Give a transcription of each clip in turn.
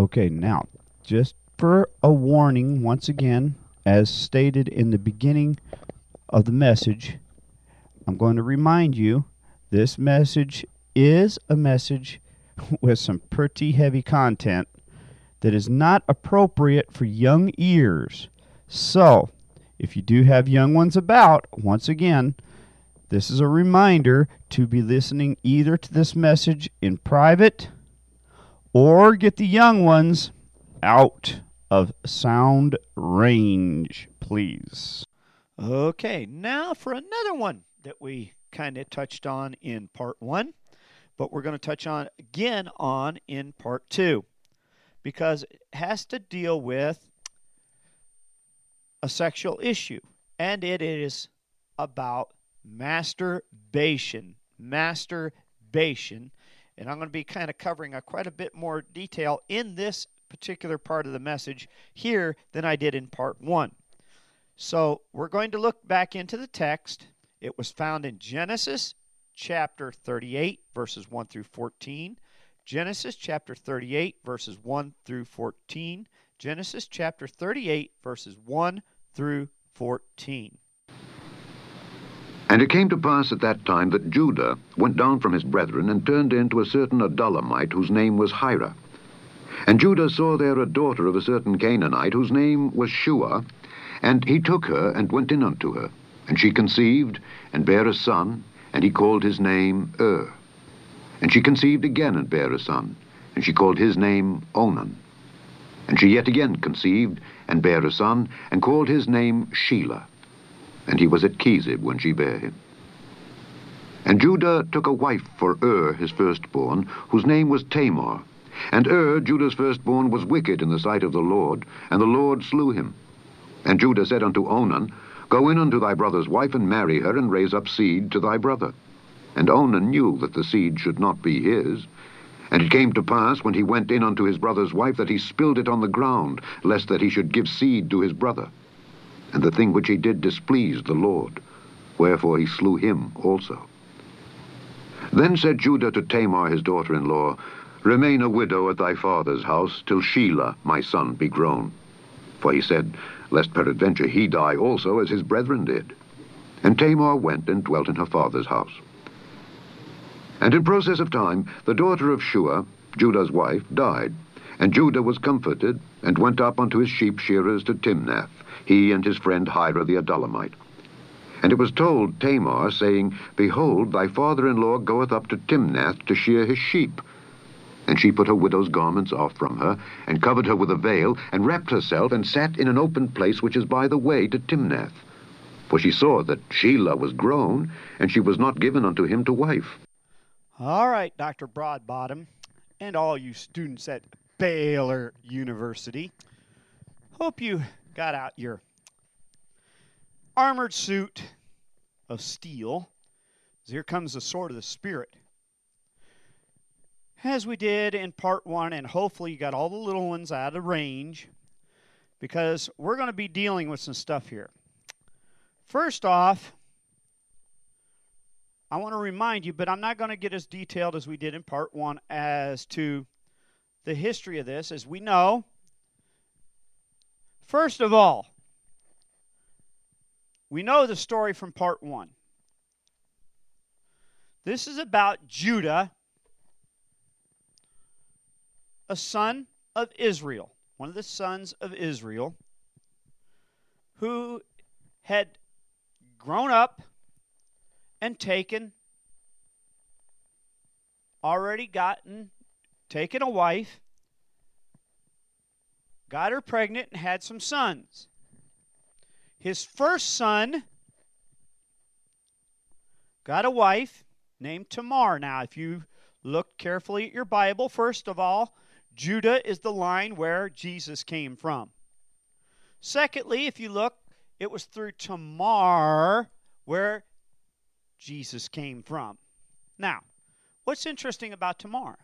Okay, now, just for a warning, once again, as stated in the beginning of the message, I'm going to remind you this message is a message with some pretty heavy content that is not appropriate for young ears. So, if you do have young ones about, once again, this is a reminder to be listening either to this message in private or get the young ones out of sound range, please. Okay, now for another one that we kind of touched on in part one, but we're going to touch on again on in part two because it has to deal with a sexual issue and it is about masturbation. Masturbation. And I'm going to be kind of covering a, quite a bit more detail in this particular part of the message here than I did in part one. So we're going to look back into the text. It was found in Genesis chapter 38, verses 1 through 14. Genesis chapter 38, verses 1 through 14. Genesis chapter 38, verses 1 through 14. And it came to pass at that time that Judah went down from his brethren and turned in to a certain Adullamite whose name was Hira. And Judah saw there a daughter of a certain Canaanite whose name was Shua, and he took her and went in unto her. And she conceived and bare a son, and he called his name Ur. And she conceived again and bare a son, and she called his name Onan. And she yet again conceived and bare a son, and called his name Shelah and he was at Chezib when she bare him. And Judah took a wife for Ur his firstborn, whose name was Tamar. And Ur, Judah's firstborn, was wicked in the sight of the Lord, and the Lord slew him. And Judah said unto Onan, Go in unto thy brother's wife, and marry her, and raise up seed to thy brother. And Onan knew that the seed should not be his. And it came to pass, when he went in unto his brother's wife, that he spilled it on the ground, lest that he should give seed to his brother and the thing which he did displeased the Lord, wherefore he slew him also. Then said Judah to Tamar his daughter-in-law, Remain a widow at thy father's house, till Shelah my son be grown. For he said, Lest peradventure he die also, as his brethren did. And Tamar went and dwelt in her father's house. And in process of time, the daughter of Shua, Judah's wife, died. And Judah was comforted, and went up unto his sheep shearers to Timnath, he and his friend Hira the Adullamite. And it was told Tamar, saying, Behold, thy father-in-law goeth up to Timnath to shear his sheep. And she put her widow's garments off from her, and covered her with a veil, and wrapped herself, and sat in an open place which is by the way to Timnath. For she saw that Shelah was grown, and she was not given unto him to wife. All right, Dr. Broadbottom, and all you students at Baylor University. Hope you got out your armored suit of steel. Here comes the sword of the Spirit. As we did in part one, and hopefully you got all the little ones out of range, because we're going to be dealing with some stuff here. First off, I want to remind you, but I'm not going to get as detailed as we did in part one as to the history of this. As we know, first of all, we know the story from part one. This is about Judah, a son of Israel, one of the sons of Israel, who had grown up and taken, already gotten, taken a wife, got her pregnant, and had some sons. His first son got a wife named Tamar. Now, if you look carefully at your Bible, first of all, Judah is the line where Jesus came from. Secondly, if you look, it was through Tamar where Jesus came from. Now, what's interesting about Tamar?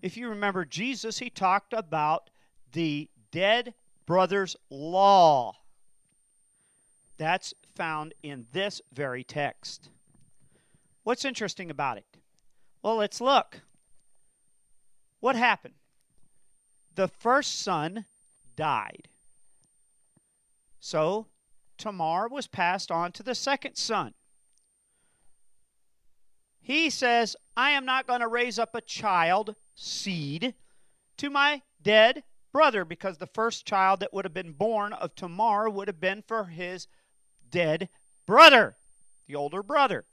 If you remember Jesus, he talked about the dead brother's law. That's found in this very text. What's interesting about it? Well, let's look. What happened? the first son died. So Tamar was passed on to the second son. He says, I am not going to raise up a child, seed, to my dead brother, because the first child that would have been born of Tamar would have been for his dead brother, the older brother.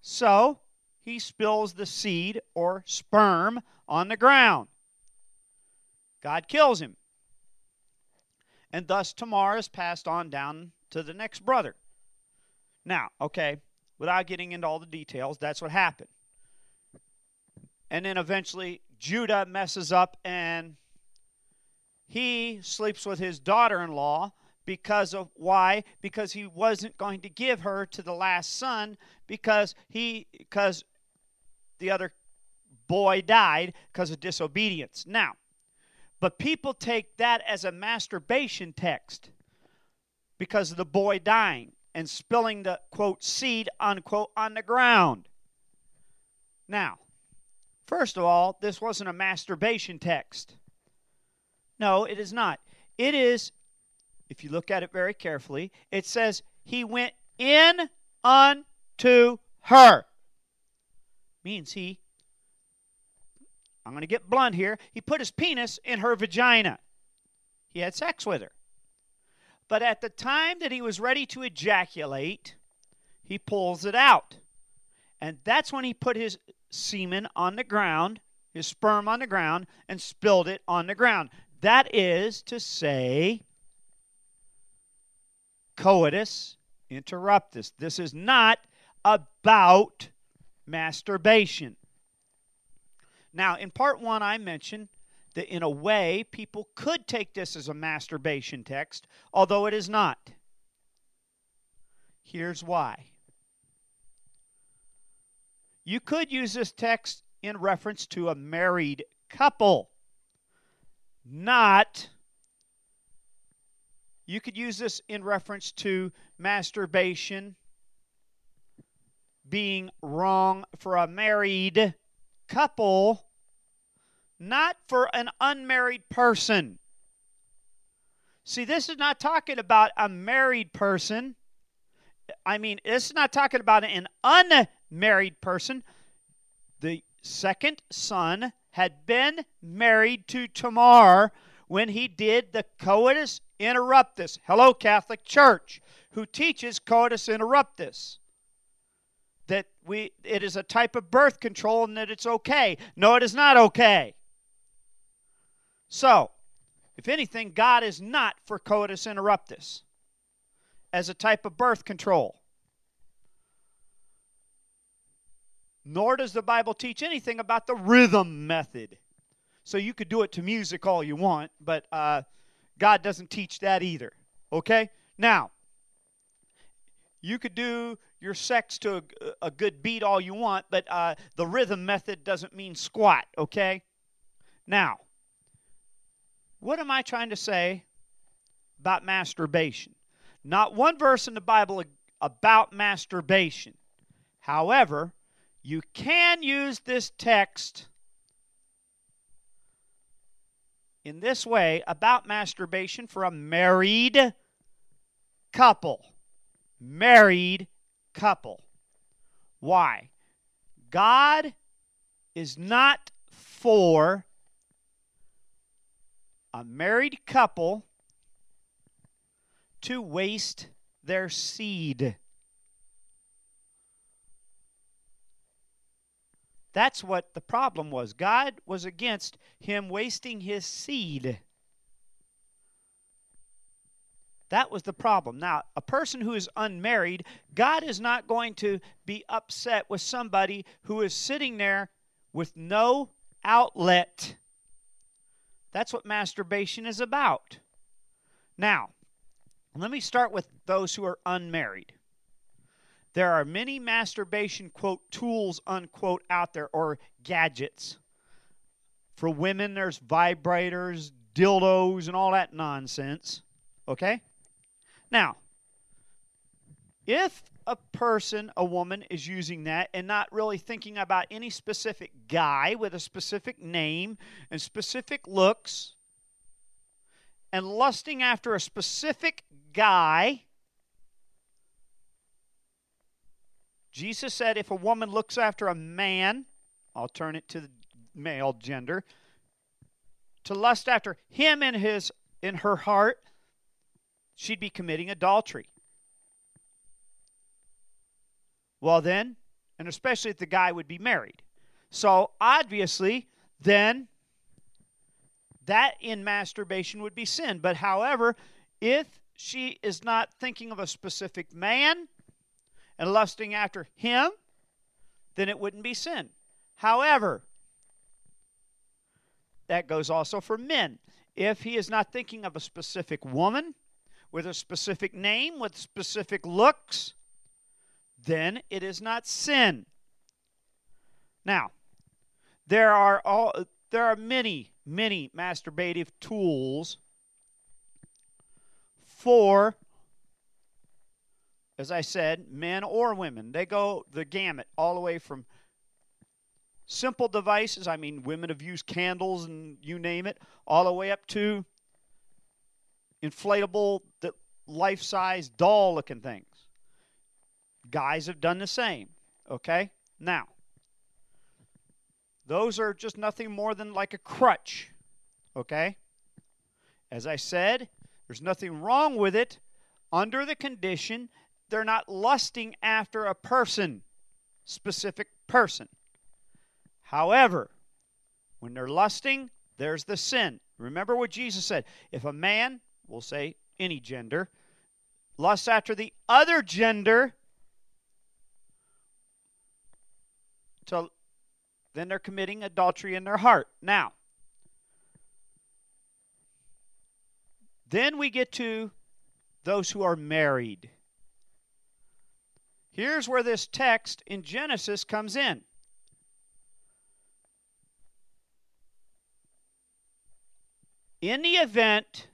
So he spills the seed or sperm on the ground. God kills him. And thus Tamar is passed on down to the next brother. Now, okay, without getting into all the details, that's what happened. And then eventually Judah messes up and he sleeps with his daughter in law because of why? Because he wasn't going to give her to the last son because he because the other boy died because of disobedience. Now but people take that as a masturbation text because of the boy dying and spilling the quote seed unquote on the ground. Now first of all this wasn't a masturbation text no it is not it is if you look at it very carefully, it says, He went in unto her. Means he, I'm going to get blunt here, he put his penis in her vagina. He had sex with her. But at the time that he was ready to ejaculate, he pulls it out. And that's when he put his semen on the ground, his sperm on the ground, and spilled it on the ground. That is to say, coitus interruptus. This is not about masturbation. Now, in part one, I mentioned that in a way, people could take this as a masturbation text, although it is not. Here's why. You could use this text in reference to a married couple, not you could use this in reference to masturbation being wrong for a married couple, not for an unmarried person. See, this is not talking about a married person. I mean, this is not talking about an unmarried person. The second son had been married to Tamar when he did the coitus interruptus. Hello, Catholic Church, who teaches coitus interruptus. That we it is a type of birth control and that it's okay. No, it is not okay. So, if anything, God is not for coitus interruptus as a type of birth control. Nor does the Bible teach anything about the rhythm method. So you could do it to music all you want, but uh, God doesn't teach that either. Okay? Now, you could do your sex to a, a good beat all you want, but uh, the rhythm method doesn't mean squat. Okay? Now, what am I trying to say about masturbation? Not one verse in the Bible about masturbation. However, you can use this text in this way about masturbation for a married couple. Married couple. Why? God is not for a married couple to waste their seed. That's what the problem was. God was against him wasting his seed. That was the problem. Now, a person who is unmarried, God is not going to be upset with somebody who is sitting there with no outlet. That's what masturbation is about. Now, let me start with those who are unmarried. There are many masturbation, quote, tools, unquote, out there, or gadgets. For women, there's vibrators, dildos, and all that nonsense. Okay? Now, if a person, a woman, is using that and not really thinking about any specific guy with a specific name and specific looks and lusting after a specific guy, Jesus said if a woman looks after a man, I'll turn it to the male gender, to lust after him in his in her heart, she'd be committing adultery. Well, then, and especially if the guy would be married. So, obviously, then that in masturbation would be sin. But, however, if she is not thinking of a specific man and lusting after him, then it wouldn't be sin. However, that goes also for men. If he is not thinking of a specific woman with a specific name, with specific looks, then it is not sin. Now, there are all there are many, many masturbative tools for as I said, men or women. They go the gamut all the way from simple devices, I mean women have used candles and you name it, all the way up to inflatable life-size doll looking things. Guys have done the same. Okay? Now, those are just nothing more than like a crutch. Okay? As I said, there's nothing wrong with it under the condition they're not lusting after a person, specific person. However, when they're lusting, there's the sin. Remember what Jesus said. If a man, we'll say any gender, lusts after the other gender, to, then they're committing adultery in their heart. Now, then we get to those who are married. Here's where this text in Genesis comes in. In the event,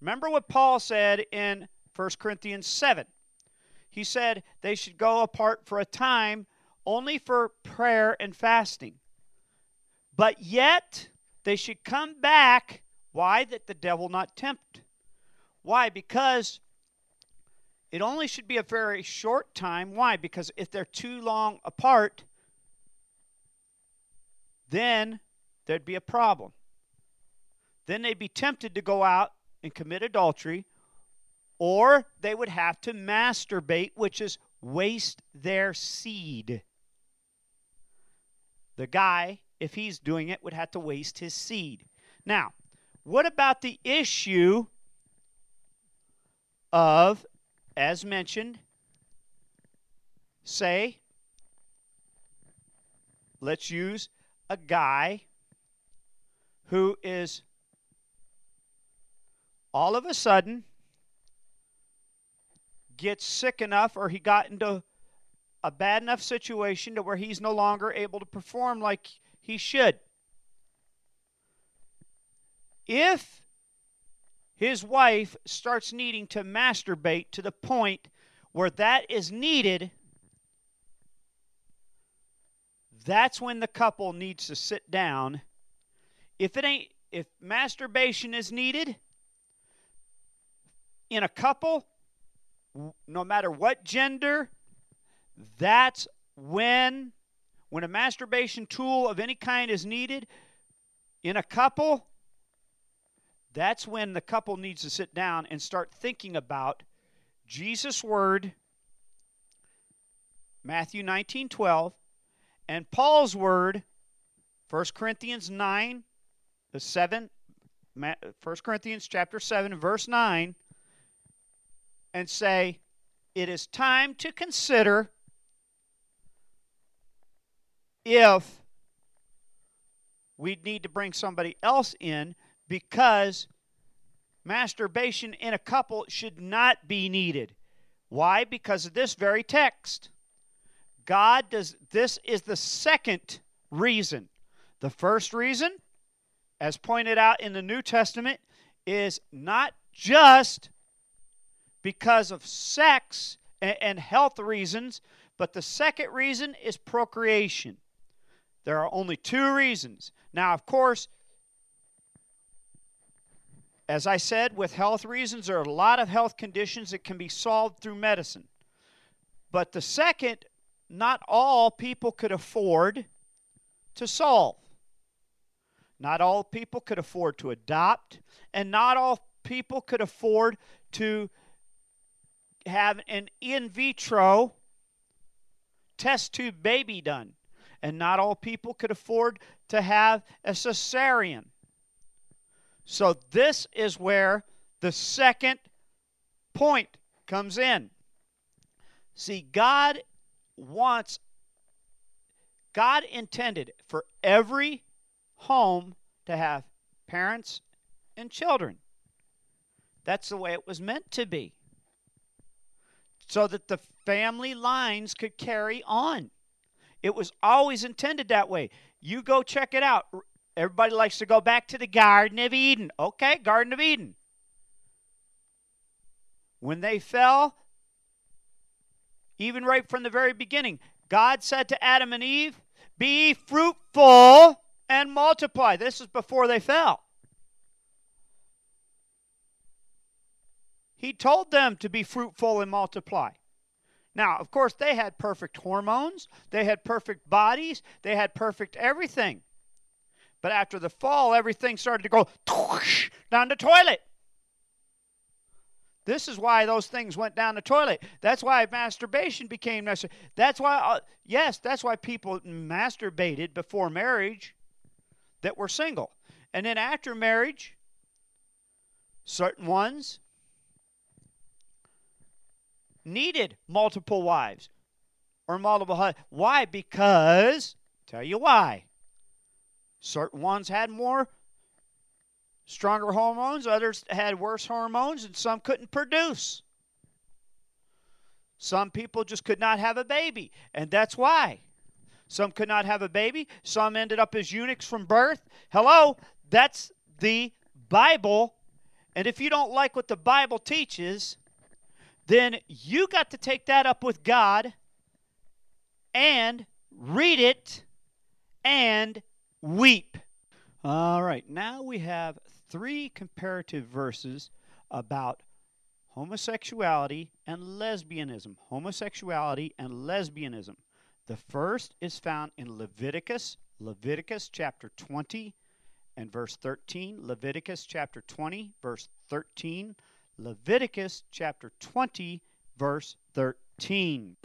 remember what Paul said in 1 Corinthians 7. He said they should go apart for a time only for prayer and fasting. But yet they should come back. Why? That the devil not tempt. Why? Because it only should be a very short time. Why? Because if they're too long apart, then there'd be a problem. Then they'd be tempted to go out and commit adultery, or they would have to masturbate, which is waste their seed. The guy, if he's doing it, would have to waste his seed. Now, what about the issue of, as mentioned, say, let's use a guy who is all of a sudden gets sick enough or he got into a bad enough situation to where he's no longer able to perform like he should. If his wife starts needing to masturbate to the point where that is needed, that's when the couple needs to sit down. If it ain't if masturbation is needed in a couple, no matter what gender, that's when when a masturbation tool of any kind is needed in a couple, that's when the couple needs to sit down and start thinking about Jesus' word, Matthew 19 12, and Paul's word, 1 Corinthians 9, the 7, 1 Corinthians chapter 7, verse 9, and say, it is time to consider if we need to bring somebody else in because masturbation in a couple should not be needed. Why? Because of this very text. God does this is the second reason. The first reason, as pointed out in the New Testament, is not just because of sex and, and health reasons, but the second reason is procreation. There are only two reasons. Now, of course, as I said, with health reasons, there are a lot of health conditions that can be solved through medicine. But the second, not all people could afford to solve. Not all people could afford to adopt, and not all people could afford to have an in vitro test tube baby done. And not all people could afford to have a cesarean. So, this is where the second point comes in. See, God wants, God intended for every home to have parents and children. That's the way it was meant to be. So that the family lines could carry on. It was always intended that way. You go check it out. Everybody likes to go back to the Garden of Eden. Okay, Garden of Eden. When they fell, even right from the very beginning, God said to Adam and Eve, Be fruitful and multiply. This is before they fell. He told them to be fruitful and multiply. Now, of course, they had perfect hormones, they had perfect bodies, they had perfect everything. But after the fall, everything started to go down the toilet. This is why those things went down the toilet. That's why masturbation became necessary. That's why, uh, yes, that's why people masturbated before marriage that were single. And then after marriage, certain ones needed multiple wives or multiple husbands. Why? Because, tell you why. Certain ones had more stronger hormones, others had worse hormones, and some couldn't produce. Some people just could not have a baby, and that's why. Some could not have a baby, some ended up as eunuchs from birth. Hello, that's the Bible. And if you don't like what the Bible teaches, then you got to take that up with God and read it and weep. All right, now we have three comparative verses about homosexuality and lesbianism. Homosexuality and lesbianism. The first is found in Leviticus, Leviticus chapter 20 and verse 13. Leviticus chapter 20, verse 13. Leviticus chapter 20, verse 13.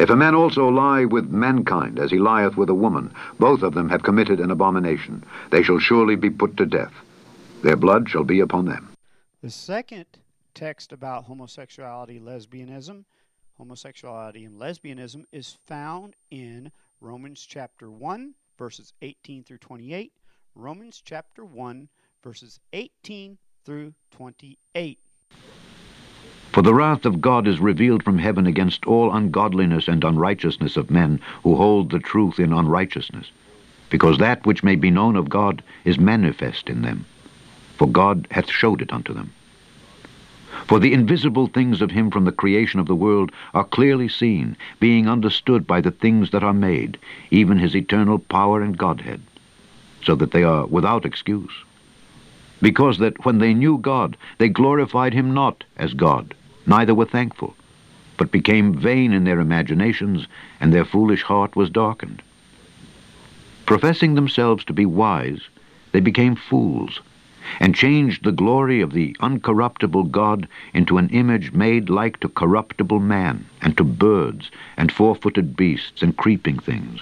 If a man also lie with mankind as he lieth with a woman, both of them have committed an abomination. They shall surely be put to death. Their blood shall be upon them. The second text about homosexuality, lesbianism, homosexuality and lesbianism is found in Romans chapter 1, verses 18 through 28. Romans chapter 1, verses 18 through 28. For the wrath of God is revealed from heaven against all ungodliness and unrighteousness of men who hold the truth in unrighteousness, because that which may be known of God is manifest in them, for God hath showed it unto them. For the invisible things of him from the creation of the world are clearly seen, being understood by the things that are made, even his eternal power and Godhead, so that they are without excuse. Because that when they knew God, they glorified him not as God, neither were thankful, but became vain in their imaginations, and their foolish heart was darkened. Professing themselves to be wise, they became fools, and changed the glory of the uncorruptible God into an image made like to corruptible man, and to birds, and four-footed beasts, and creeping things.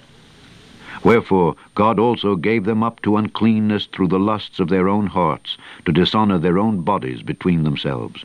Wherefore God also gave them up to uncleanness through the lusts of their own hearts, to dishonor their own bodies between themselves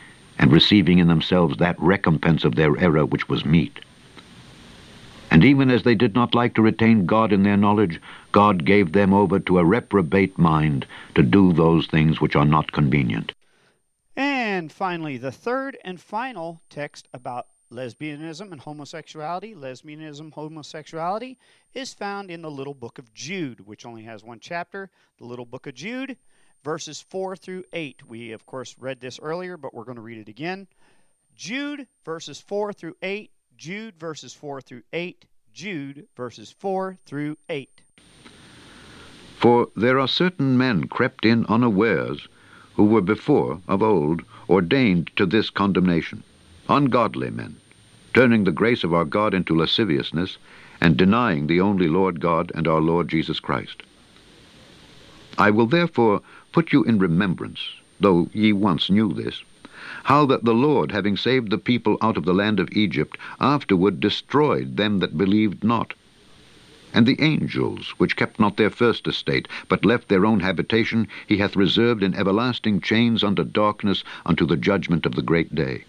and receiving in themselves that recompense of their error which was meet. And even as they did not like to retain God in their knowledge, God gave them over to a reprobate mind to do those things which are not convenient. And finally, the third and final text about lesbianism and homosexuality, lesbianism, homosexuality, is found in the little book of Jude, which only has one chapter, the little book of Jude, verses 4 through 8. We, of course, read this earlier, but we're going to read it again. Jude, verses 4 through 8, Jude, verses 4 through 8, Jude, verses 4 through 8. For there are certain men crept in unawares, who were before, of old, ordained to this condemnation, ungodly men, turning the grace of our God into lasciviousness, and denying the only Lord God and our Lord Jesus Christ. I will therefore put you in remembrance, though ye once knew this, how that the Lord, having saved the people out of the land of Egypt, afterward destroyed them that believed not. And the angels, which kept not their first estate, but left their own habitation, he hath reserved in everlasting chains under darkness unto the judgment of the great day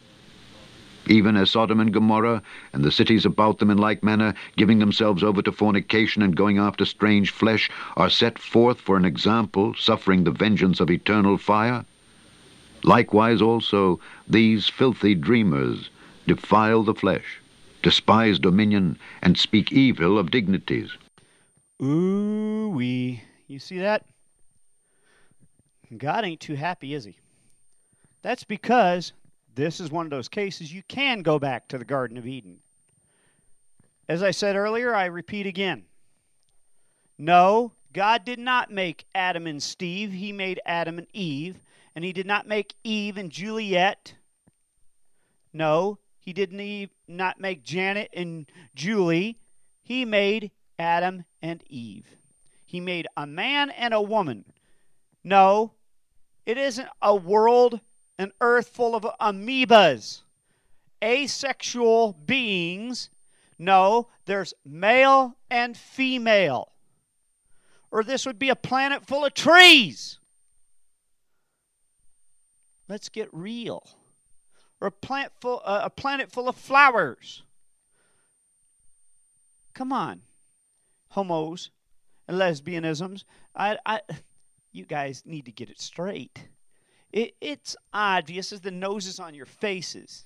even as Sodom and Gomorrah, and the cities about them in like manner, giving themselves over to fornication and going after strange flesh, are set forth for an example, suffering the vengeance of eternal fire? Likewise also these filthy dreamers defile the flesh, despise dominion, and speak evil of dignities. Ooh wee. You see that? God ain't too happy, is he? That's because this is one of those cases you can go back to the Garden of Eden. As I said earlier, I repeat again. No, God did not make Adam and Steve. He made Adam and Eve. And he did not make Eve and Juliet. No, he did not make Janet and Julie. He made Adam and Eve. He made a man and a woman. No, it isn't a world an earth full of amoebas, asexual beings. No, there's male and female. Or this would be a planet full of trees. Let's get real. Or a plant full, uh, a planet full of flowers. Come on, homos and lesbianisms. I, I, you guys need to get it straight. It, it's obvious as the noses on your faces.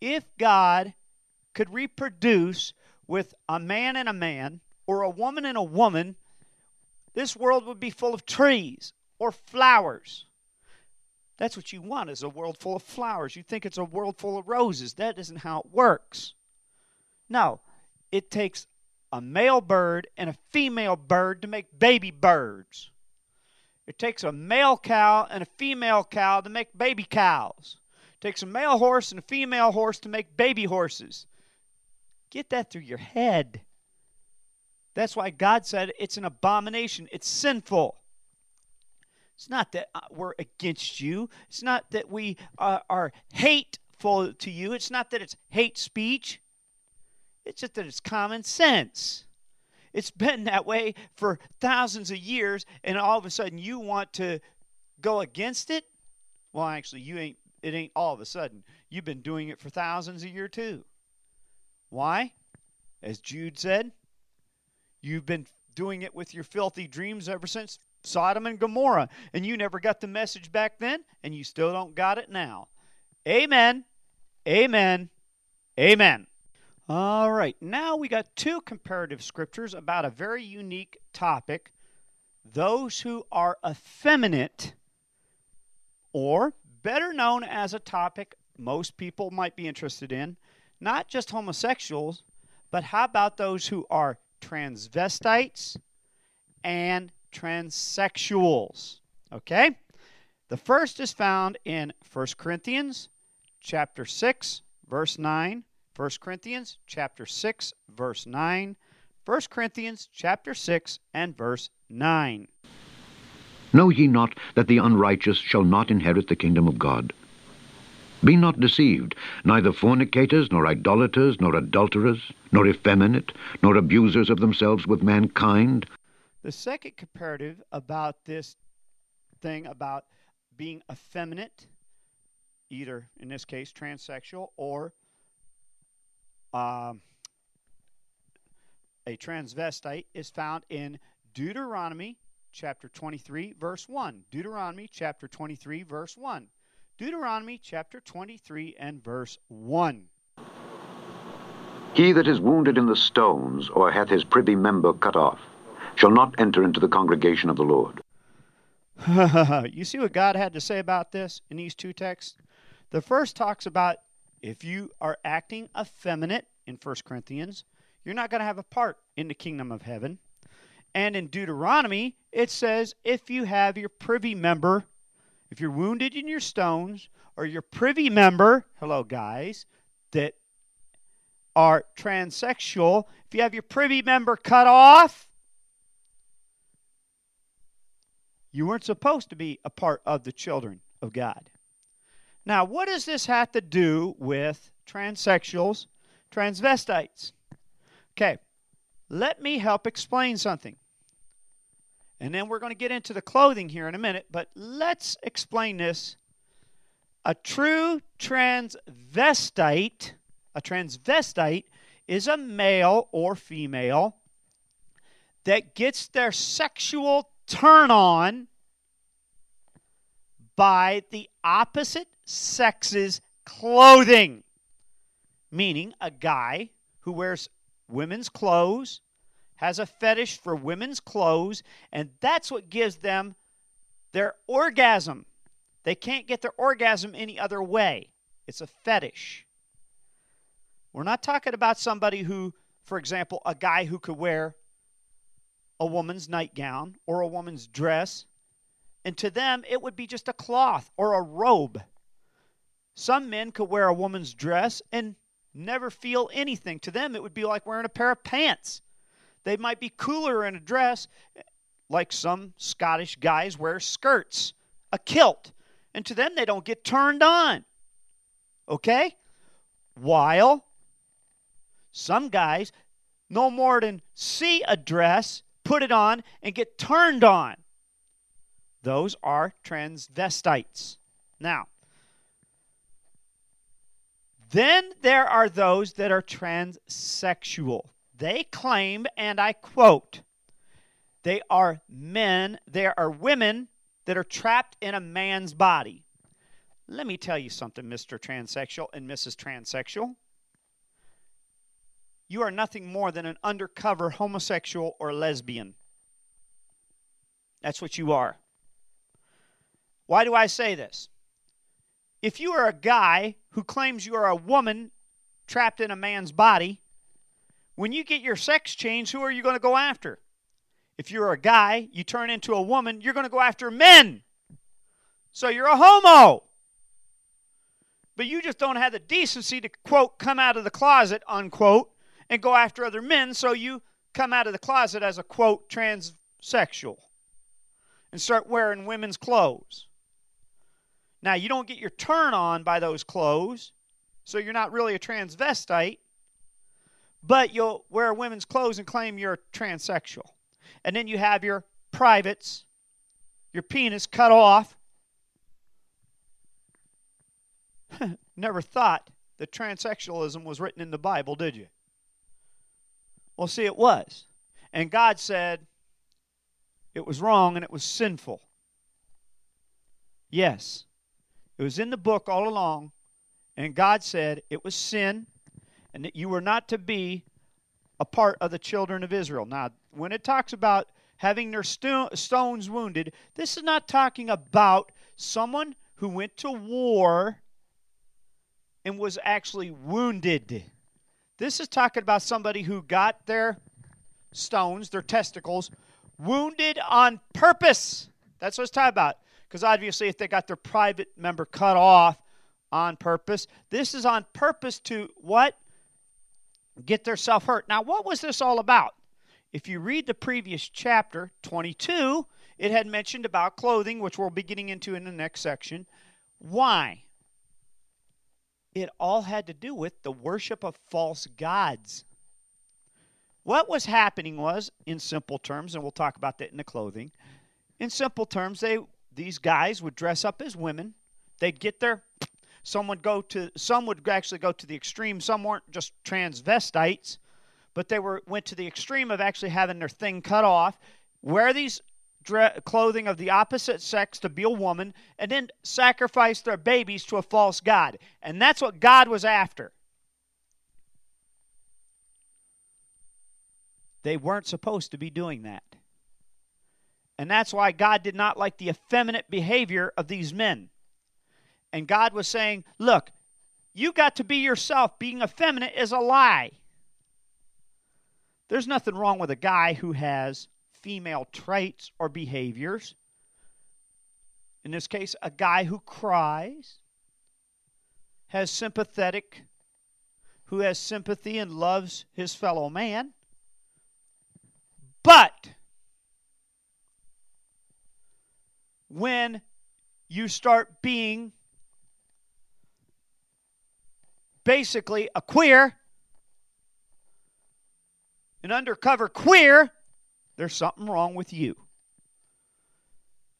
If God could reproduce with a man and a man, or a woman and a woman, this world would be full of trees or flowers. That's what you want is a world full of flowers. You think it's a world full of roses. That isn't how it works. No, it takes a male bird and a female bird to make baby birds. It takes a male cow and a female cow to make baby cows. It takes a male horse and a female horse to make baby horses. Get that through your head. That's why God said it's an abomination, it's sinful. It's not that uh, we're against you. It's not that we uh, are hateful to you. It's not that it's hate speech. It's just that it's common sense. It's been that way for thousands of years, and all of a sudden you want to go against it? Well, actually, you ain't. It ain't all of a sudden. You've been doing it for thousands of years too. Why? As Jude said, you've been doing it with your filthy dreams ever since Sodom and Gomorrah, and you never got the message back then, and you still don't got it now. Amen. Amen. Amen. All right, now we got two comparative scriptures about a very unique topic. Those who are effeminate, or better known as a topic most people might be interested in, not just homosexuals, but how about those who are transvestites and transsexuals? Okay? The first is found in 1 Corinthians chapter 6, verse 9 1 Corinthians chapter 6 verse 9. 1 Corinthians chapter 6 and verse 9. Know ye not that the unrighteous shall not inherit the kingdom of God? Be not deceived, neither fornicators, nor idolaters, nor adulterers, nor effeminate, nor abusers of themselves with mankind. The second comparative about this thing about being effeminate, either in this case transsexual or um, a transvestite, is found in Deuteronomy chapter 23, verse 1. Deuteronomy chapter 23, verse 1. Deuteronomy chapter 23 and verse 1. He that is wounded in the stones, or hath his privy member cut off, shall not enter into the congregation of the Lord. you see what God had to say about this in these two texts? The first talks about if you are acting effeminate in 1 Corinthians, you're not going to have a part in the kingdom of heaven. And in Deuteronomy, it says if you have your privy member, if you're wounded in your stones, or your privy member, hello guys, that are transsexual, if you have your privy member cut off, you weren't supposed to be a part of the children of God. Now, what does this have to do with transsexuals, transvestites? Okay, let me help explain something. And then we're going to get into the clothing here in a minute, but let's explain this. A true transvestite, a transvestite is a male or female that gets their sexual turn on by the opposite sex's clothing. Meaning, a guy who wears women's clothes has a fetish for women's clothes, and that's what gives them their orgasm. They can't get their orgasm any other way. It's a fetish. We're not talking about somebody who, for example, a guy who could wear a woman's nightgown or a woman's dress, and to them it would be just a cloth or a robe. Some men could wear a woman's dress and never feel anything. To them, it would be like wearing a pair of pants. They might be cooler in a dress, like some Scottish guys wear skirts, a kilt, and to them, they don't get turned on. Okay? While some guys no more than see a dress put it on, and get turned on. Those are transvestites. Now, then there are those that are transsexual. They claim, and I quote, they are men, they are women that are trapped in a man's body. Let me tell you something, Mr. Transsexual and Mrs. Transsexual you are nothing more than an undercover homosexual or lesbian. That's what you are. Why do I say this? If you are a guy who claims you are a woman trapped in a man's body, when you get your sex change, who are you going to go after? If you're a guy, you turn into a woman, you're going to go after men. So you're a homo. But you just don't have the decency to, quote, come out of the closet, unquote, and go after other men, so you come out of the closet as a quote transsexual and start wearing women's clothes. Now, you don't get your turn on by those clothes, so you're not really a transvestite, but you'll wear women's clothes and claim you're transsexual. And then you have your privates, your penis cut off. Never thought that transsexualism was written in the Bible, did you? Well, see, it was. And God said it was wrong and it was sinful. Yes, it was in the book all along, and God said it was sin and that you were not to be a part of the children of Israel. Now, when it talks about having their sto- stones wounded, this is not talking about someone who went to war and was actually wounded. This is talking about somebody who got their stones, their testicles, wounded on purpose. That's what it's talking about. Because obviously, if they got their private member cut off on purpose, this is on purpose to what? Get their self hurt. Now, what was this all about? If you read the previous chapter, 22, it had mentioned about clothing, which we'll be getting into in the next section. Why? it all had to do with the worship of false gods. What was happening was, in simple terms, and we'll talk about that in the clothing, in simple terms, they these guys would dress up as women. They'd get their some would go to some would actually go to the extreme. Some weren't just transvestites, but they were went to the extreme of actually having their thing cut off, wear these dre- clothing of the opposite sex to be a woman, and then sacrifice their babies to a false god. And that's what God was after. They weren't supposed to be doing that. And that's why God did not like the effeminate behavior of these men. And God was saying, Look, you got to be yourself. Being effeminate is a lie. There's nothing wrong with a guy who has female traits or behaviors. In this case, a guy who cries, has sympathetic, who has sympathy and loves his fellow man. But when you start being basically a queer, an undercover queer, there's something wrong with you.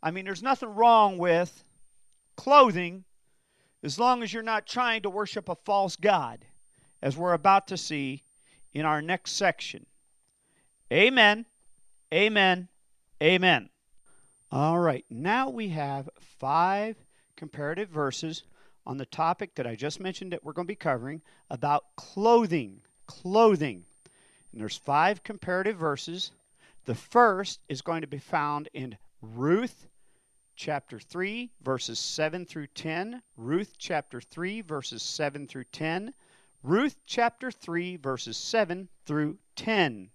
I mean, there's nothing wrong with clothing as long as you're not trying to worship a false God, as we're about to see in our next section. Amen. Amen. Amen. All right, now we have five comparative verses on the topic that I just mentioned that we're going to be covering about clothing. Clothing. And there's five comparative verses. The first is going to be found in Ruth chapter 3, verses 7 through 10. Ruth chapter 3, verses 7 through 10. Ruth chapter 3, verses 7 through 10.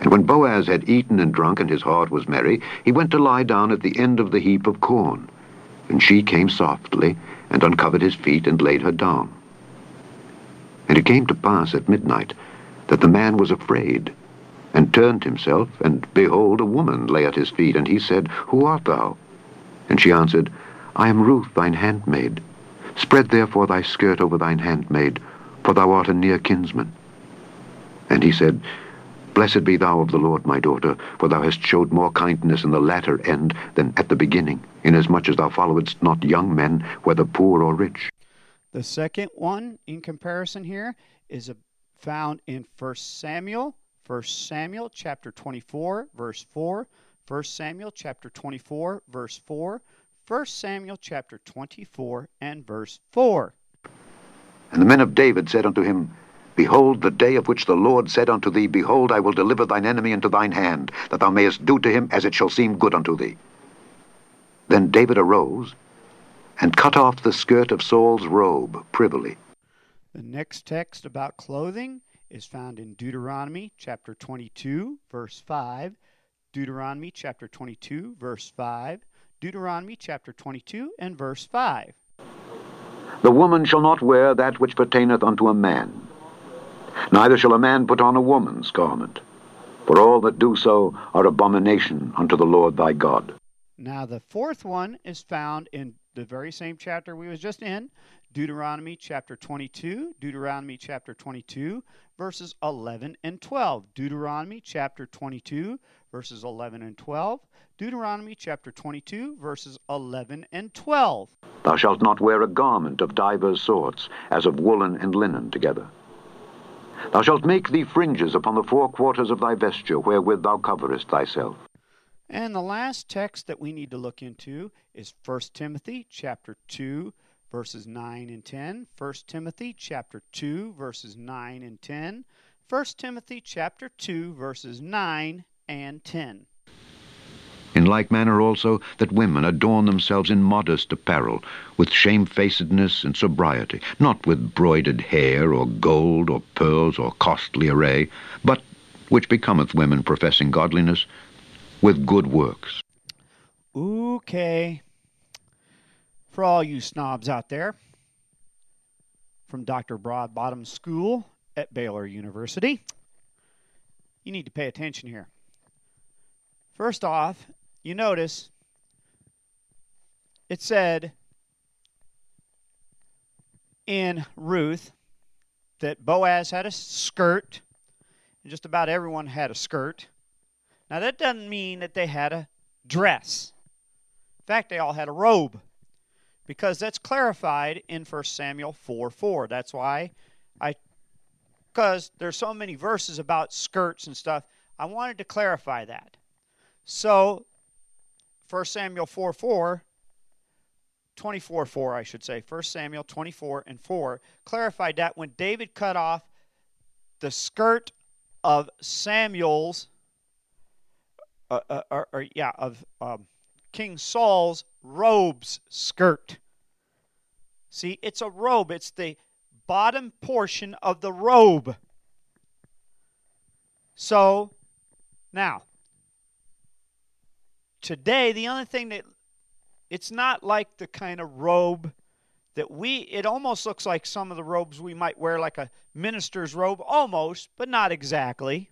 And when Boaz had eaten and drunk, and his heart was merry, he went to lie down at the end of the heap of corn. And she came softly, and uncovered his feet, and laid her down. And it came to pass at midnight that the man was afraid, and turned himself, and behold, a woman lay at his feet. And he said, Who art thou? And she answered, I am Ruth, thine handmaid. Spread therefore thy skirt over thine handmaid, for thou art a near kinsman. And he said, Blessed be thou of the Lord, my daughter, for thou hast showed more kindness in the latter end than at the beginning, inasmuch as thou followedst not young men, whether poor or rich. The second one in comparison here is found in 1 Samuel, 1 Samuel chapter 24, verse 4, 1 Samuel chapter 24, verse 4, 1 Samuel chapter 24, and verse 4. And the men of David said unto him, Behold, the day of which the Lord said unto thee, Behold, I will deliver thine enemy into thine hand, that thou mayest do to him as it shall seem good unto thee. Then David arose, and cut off the skirt of Saul's robe privily. The next text about clothing is found in Deuteronomy chapter 22, verse 5. Deuteronomy chapter 22, verse 5. Deuteronomy chapter 22 and verse 5. The woman shall not wear that which pertaineth unto a man, Neither shall a man put on a woman's garment, for all that do so are abomination unto the Lord thy God. Now the fourth one is found in the very same chapter we was just in, Deuteronomy chapter 22, Deuteronomy chapter 22, verses 11 and 12. Deuteronomy chapter 22, verses 11 and 12. Deuteronomy chapter 22, verses 11 and 12. Thou shalt not wear a garment of divers sorts, as of woolen and linen together. Thou shalt make thee fringes upon the four quarters of thy vesture, wherewith thou coverest thyself. And the last text that we need to look into is 1 Timothy chapter 2 verses 9 and 10. 1 Timothy chapter 2 verses 9 and 10. 1 Timothy chapter 2 verses 9 and 10. In like manner also that women adorn themselves in modest apparel, with shamefacedness and sobriety, not with broidered hair, or gold, or pearls, or costly array, but, which becometh women professing godliness, with good works. Okay. For all you snobs out there, from Dr. Broadbottom School at Baylor University, you need to pay attention here. First off, you notice it said in Ruth that Boaz had a skirt, and just about everyone had a skirt. Now, that doesn't mean that they had a dress. In fact, they all had a robe because that's clarified in 1 Samuel 4 4. That's why I, because there's so many verses about skirts and stuff, I wanted to clarify that. So, 1 Samuel 4 4, 24 4, I should say, 1 Samuel 24 and 4, clarified that when David cut off the skirt of Samuel's, uh, uh, or, or, yeah, of um, King Saul's robe's skirt. See, it's a robe, it's the bottom portion of the robe. So, now, today, the only thing that it's not like the kind of robe that we, it almost looks like some of the robes we might wear, like a minister's robe, almost, but not exactly.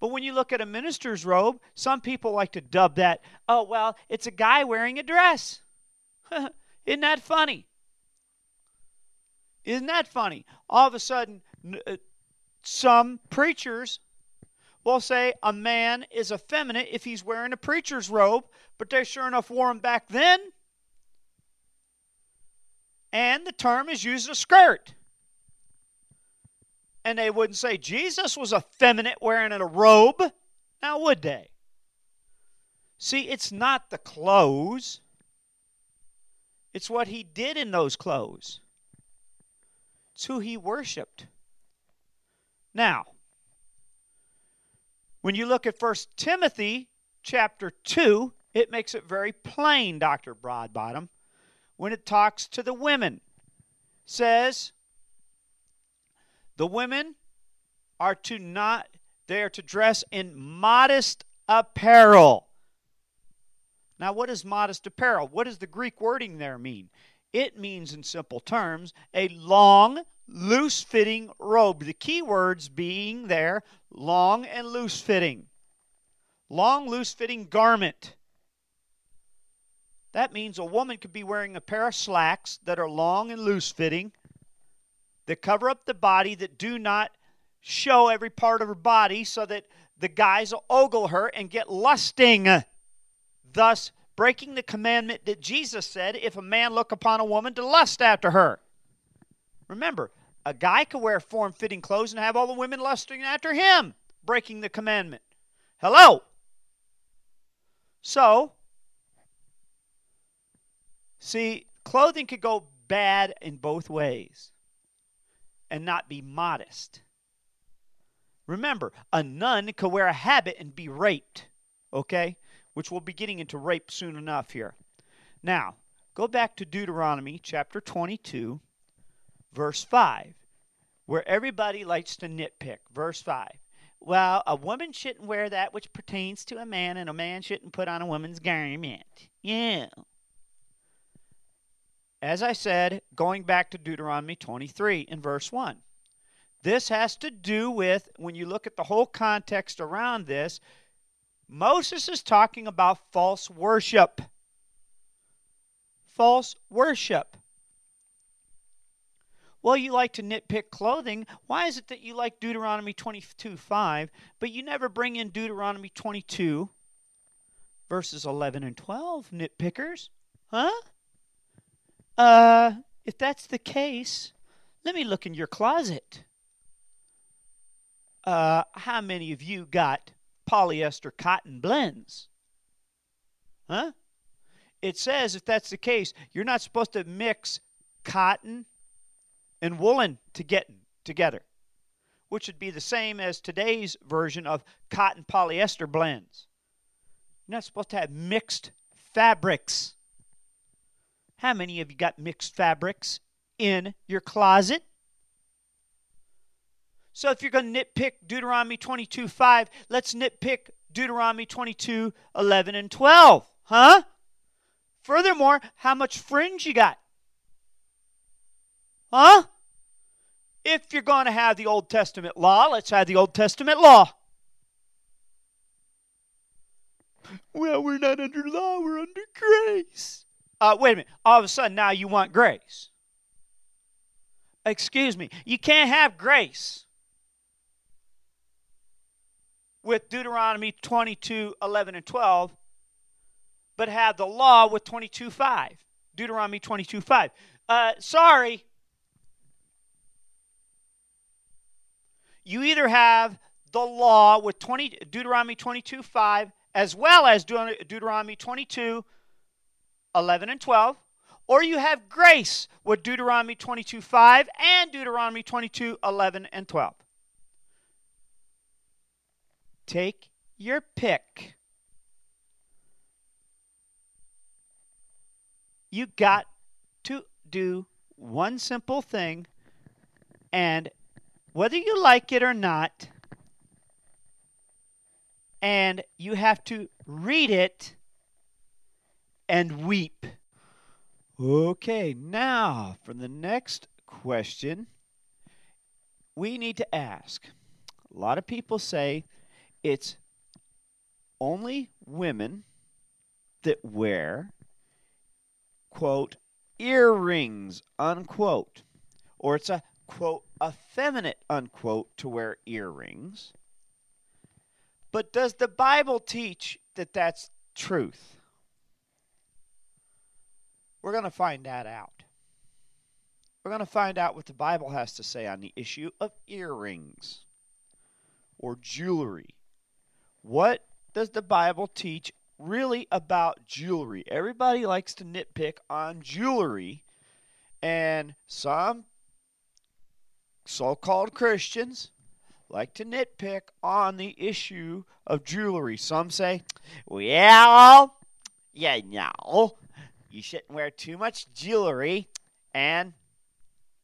But when you look at a minister's robe, some people like to dub that, oh, well, it's a guy wearing a dress. Isn't that funny? Isn't that funny? All of a sudden, uh, some preachers will say a man is effeminate if he's wearing a preacher's robe, but they sure enough wore them back then. And the term is used a skirt. And they wouldn't say Jesus was effeminate wearing a robe. Now, would they? See, it's not the clothes, it's what he did in those clothes, it's who he worshiped. Now, when you look at 1 Timothy chapter 2, it makes it very plain, Dr. Broadbottom, when it talks to the women. Says, the women are to not, they are to dress in modest apparel. Now, what is modest apparel? What does the Greek wording there mean? It means, in simple terms, a long, loose fitting robe. The key words being there long and loose fitting. Long, loose fitting garment. That means a woman could be wearing a pair of slacks that are long and loose fitting that cover up the body, that do not show every part of her body so that the guys will ogle her and get lusting, thus breaking the commandment that Jesus said if a man look upon a woman to lust after her. Remember, a guy could wear form fitting clothes and have all the women lusting after him, breaking the commandment. Hello? So, see, clothing could go bad in both ways and not be modest. Remember, a nun could wear a habit and be raped, okay? Which we'll be getting into rape soon enough here. Now, go back to Deuteronomy chapter 22, verse 5, where everybody likes to nitpick. Verse 5. Well, a woman shouldn't wear that which pertains to a man, and a man shouldn't put on a woman's garment. Yeah. As I said, going back to Deuteronomy 23 in verse 1. This has to do with, when you look at the whole context around this, Moses is talking about false worship. False worship. Well, you like to nitpick clothing. Why is it that you like Deuteronomy 22 5, but you never bring in Deuteronomy 22 verses 11 and 12, nitpickers? Huh? Uh, if that's the case, let me look in your closet. Uh, how many of you got polyester cotton blends? Huh? It says if that's the case, you're not supposed to mix cotton and woolen to get together, which would be the same as today's version of cotton polyester blends. You're not supposed to have mixed fabrics. How many of you got mixed fabrics in your closet? So if you're going to nitpick Deuteronomy 22 5, let's nitpick Deuteronomy 22:11 and 12. Huh? Furthermore, how much fringe you got? Huh? If you're going to have the Old Testament law, let's have the Old Testament law. Well, we're not under law, we're under grace. Uh, wait a minute. All of a sudden, now you want grace. Excuse me. You can't have grace with Deuteronomy 22 11 and 12 but have the law with 22 5. Deuteronomy 22.5. Uh, sorry. You either have the law with 20, Deuteronomy 22.5 as well as Deuteronomy 22, 11 and 12, or you have grace with Deuteronomy 22, 5 and Deuteronomy 22, 11 and 12. Take your pick. You got to do one simple thing, and whether you like it or not, and you have to read it and weep. Okay, now for the next question, we need to ask. A lot of people say it's only women that wear, quote, earrings, unquote, or it's a, quote, effeminate, unquote, to wear earrings. But does the Bible teach that that's truth? We're going to find that out. We're going to find out what the Bible has to say on the issue of earrings or jewelry. What does the Bible teach really about jewelry? Everybody likes to nitpick on jewelry, and some so called Christians like to nitpick on the issue of jewelry. Some say, well, yeah, no, you shouldn't wear too much jewelry, and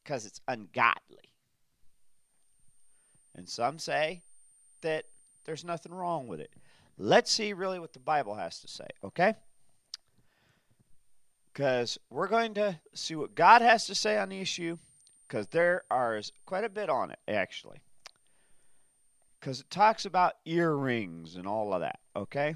because it's ungodly. And some say that there's nothing wrong with it. Let's see really what the Bible has to say, okay? Because we're going to see what God has to say on the issue, because there are quite a bit on it, actually because it talks about earrings and all of that, okay?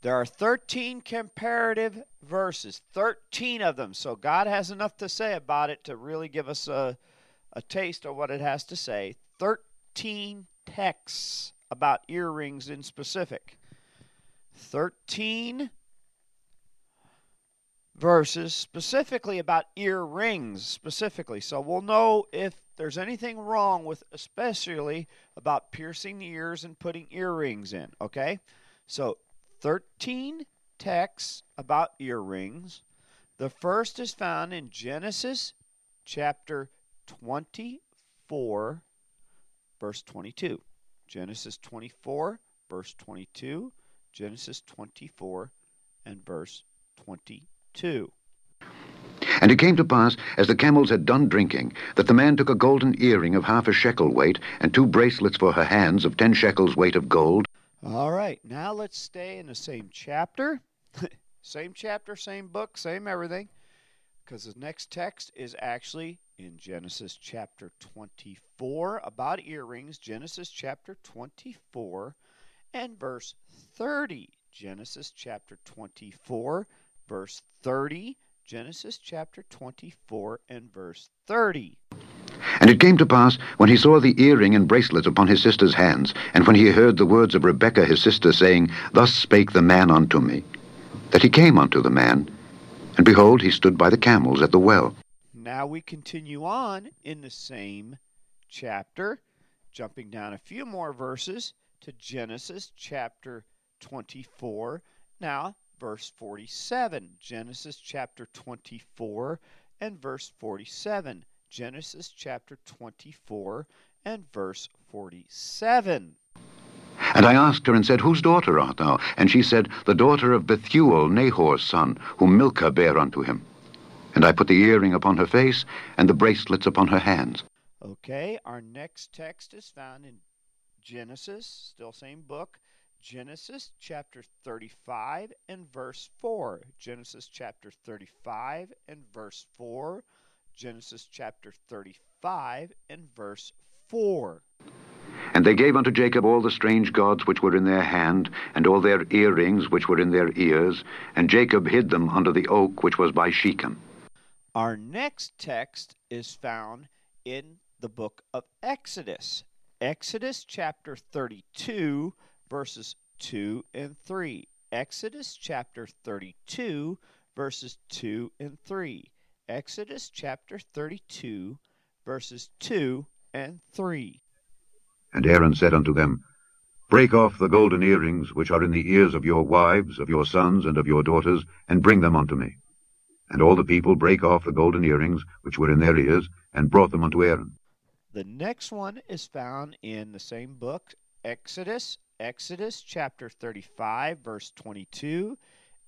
There are 13 comparative verses, 13 of them. So God has enough to say about it to really give us a, a taste of what it has to say. 13 texts about earrings in specific. 13 verses specifically about earrings specifically. So we'll know if there's anything wrong with especially about piercing the ears and putting earrings in, okay? So 13 texts about earrings. The first is found in Genesis chapter 24 verse 22. Genesis 24 verse 22, Genesis 24 and verse 22. And it came to pass, as the camels had done drinking, that the man took a golden earring of half a shekel weight, and two bracelets for her hands of ten shekels weight of gold. All right, now let's stay in the same chapter. same chapter, same book, same everything. Because the next text is actually in Genesis chapter 24 about earrings. Genesis chapter 24 and verse 30. Genesis chapter 24, verse 30 Genesis chapter 24 and verse 30. And it came to pass, when he saw the earring and bracelet upon his sister's hands, and when he heard the words of Rebekah his sister, saying, Thus spake the man unto me, that he came unto the man, and behold, he stood by the camels at the well. Now we continue on in the same chapter, jumping down a few more verses to Genesis chapter 24. Now, verse 47. Genesis chapter 24 and verse 47. Genesis chapter 24 and verse 47. And I asked her and said, Whose daughter art thou? And she said, The daughter of Bethuel, Nahor's son, whom Milcah bare unto him. And I put the earring upon her face and the bracelets upon her hands. Okay, our next text is found in Genesis, still same book, Genesis chapter 35 and verse 4. Genesis chapter 35 and verse 4. Genesis chapter 35 and verse 4. And they gave unto Jacob all the strange gods which were in their hand, and all their earrings which were in their ears, and Jacob hid them under the oak which was by Shechem. Our next text is found in the book of Exodus. Exodus chapter 32 verses 2 and 3. Exodus chapter 32, verses 2 and 3. Exodus chapter 32, verses 2 and 3. And Aaron said unto them, Break off the golden earrings which are in the ears of your wives, of your sons, and of your daughters, and bring them unto me. And all the people brake off the golden earrings which were in their ears, and brought them unto Aaron. The next one is found in the same book, Exodus, Exodus chapter 35, verse 22,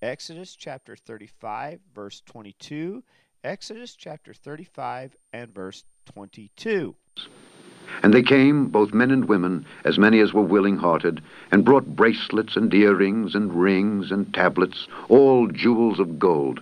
Exodus chapter 35, verse 22, Exodus chapter 35, and verse 22. And they came, both men and women, as many as were willing hearted, and brought bracelets and earrings and rings and tablets, all jewels of gold.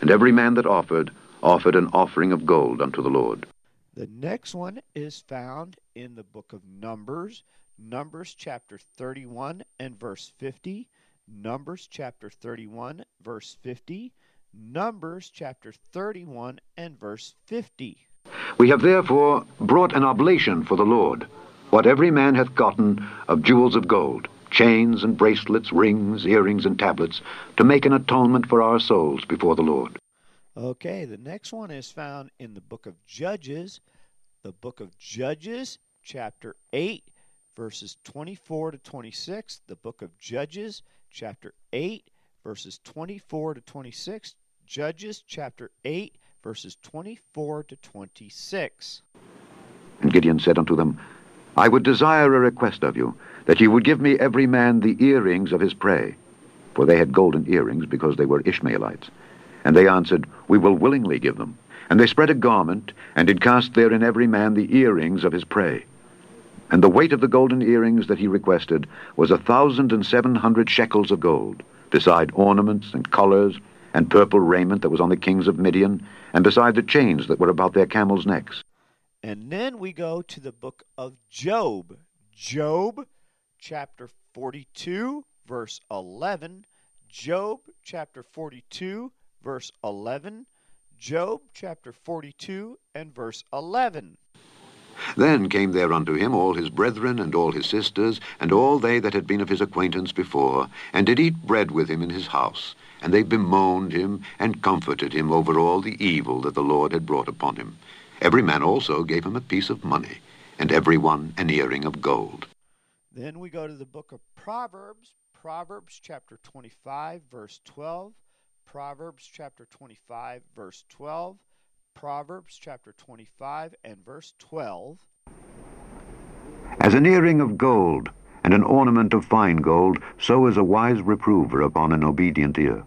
And every man that offered, offered an offering of gold unto the Lord. The next one is found in the book of Numbers, Numbers chapter 31 and verse 50, Numbers chapter 31, verse 50, Numbers chapter 31 and verse 50. We have therefore brought an oblation for the Lord, what every man hath gotten of jewels of gold, chains and bracelets, rings, earrings, and tablets, to make an atonement for our souls before the Lord. Okay, the next one is found in the book of Judges, the book of Judges, chapter 8, verses 24 to 26. The book of Judges, chapter 8, verses 24 to 26. Judges, chapter 8, verses 24 to 26. And Gideon said unto them, I would desire a request of you, that ye would give me every man the earrings of his prey. For they had golden earrings, because they were Ishmaelites. And they answered, We will willingly give them. And they spread a garment, and did cast therein every man the earrings of his prey. And the weight of the golden earrings that he requested was a thousand and seven hundred shekels of gold, beside ornaments and collars, and purple raiment that was on the kings of Midian, and beside the chains that were about their camels' necks. And then we go to the book of Job. Job, chapter 42, verse 11. Job, chapter 42, verse 11. Job, chapter 42, and verse 11. Then came there unto him all his brethren and all his sisters, and all they that had been of his acquaintance before, and did eat bread with him in his house. And they bemoaned him, and comforted him over all the evil that the Lord had brought upon him. Every man also gave him a piece of money, and every one an earring of gold. Then we go to the book of Proverbs, Proverbs chapter 25, verse 12. Proverbs chapter 25, verse 12. Proverbs chapter 25 and verse 12. As an earring of gold, and an ornament of fine gold, so is a wise reprover upon an obedient ear.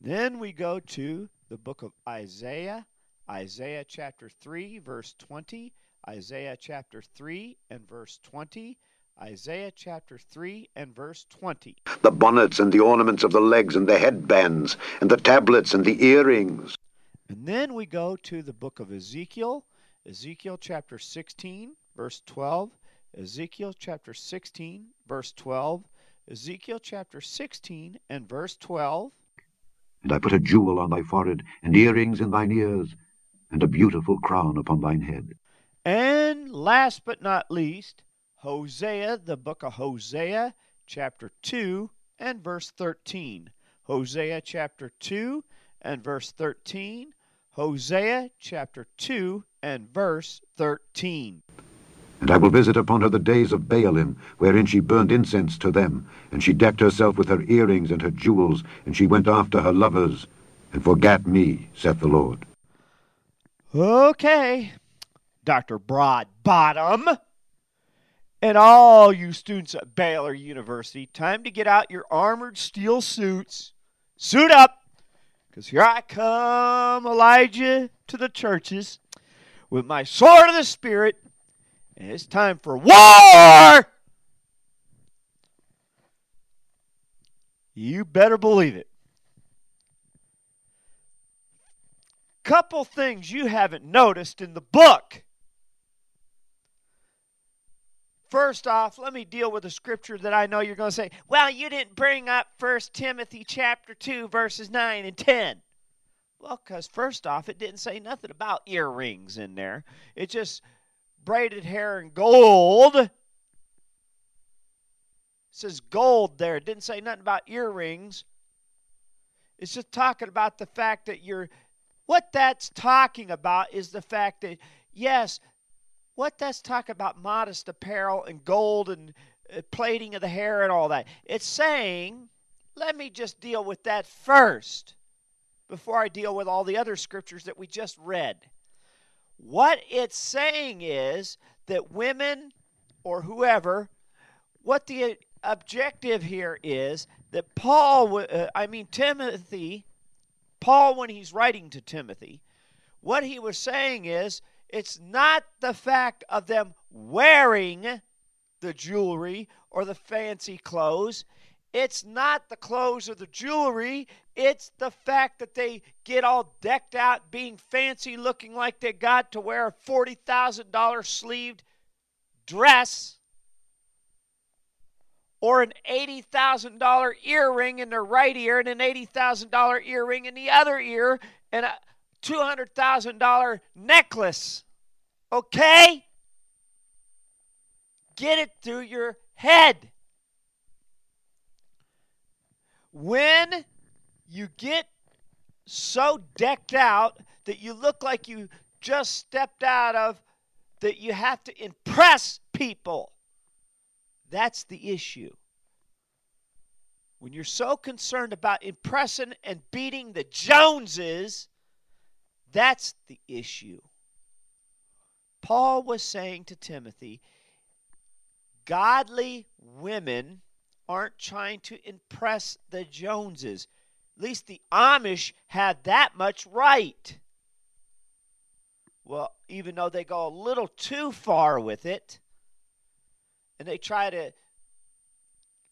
Then we go to the book of Isaiah, Isaiah chapter 3, verse 20, Isaiah chapter 3 and verse 20, Isaiah chapter 3 and verse 20. The bonnets and the ornaments of the legs and the headbands, and the tablets and the earrings. And then we go to the book of Ezekiel, Ezekiel chapter 16, verse 12, Ezekiel chapter 16, verse 12, Ezekiel chapter 16 and verse 12. And I put a jewel on thy forehead, and earrings in thine ears, and a beautiful crown upon thine head. And last but not least, Hosea, the book of Hosea, chapter 2 and verse 13. Hosea chapter 2 and verse 13. Hosea chapter 2 and verse 13. And I will visit upon her the days of Baalim, wherein she burned incense to them, and she decked herself with her earrings and her jewels, and she went after her lovers, and forgat me, saith the Lord. Okay, Dr. Broadbottom, and all you students at Baylor University, time to get out your armored steel suits. Suit up, because here I come, Elijah, to the churches with my sword of the Spirit, and it's time for war! You better believe it. Couple things you haven't noticed in the book. First off, let me deal with a scripture that I know you're going to say, well, you didn't bring up 1 Timothy chapter 2 verses 9 and 10. Well, cuz first off, it didn't say nothing about earrings in there. It just braided hair and gold. says gold there. It didn't say nothing about earrings. It's just talking about the fact that you're. What that's talking about is the fact that, yes, what does talk about modest apparel and gold and uh, plating of the hair and all that. It's saying, let me just deal with that first before I deal with all the other scriptures that we just read. What it's saying is that women or whoever, what the objective here is that Paul, uh, I mean, Timothy, Paul, when he's writing to Timothy, what he was saying is it's not the fact of them wearing the jewelry or the fancy clothes. It's not the clothes or the jewelry. It's the fact that they get all decked out, being fancy, looking like they got to wear a $40,000 sleeved dress or an $80,000 earring in their right ear and an $80,000 earring in the other ear and a $200,000 necklace. Okay? Get it through your head. When you get so decked out that you look like you just stepped out of, that you have to impress people that's the issue. When you're so concerned about impressing and beating the Joneses, that's the issue. Paul was saying to Timothy, godly women aren't trying to impress the Joneses. At least the Amish had that much right. Well, even though they go a little too far with it, and they try to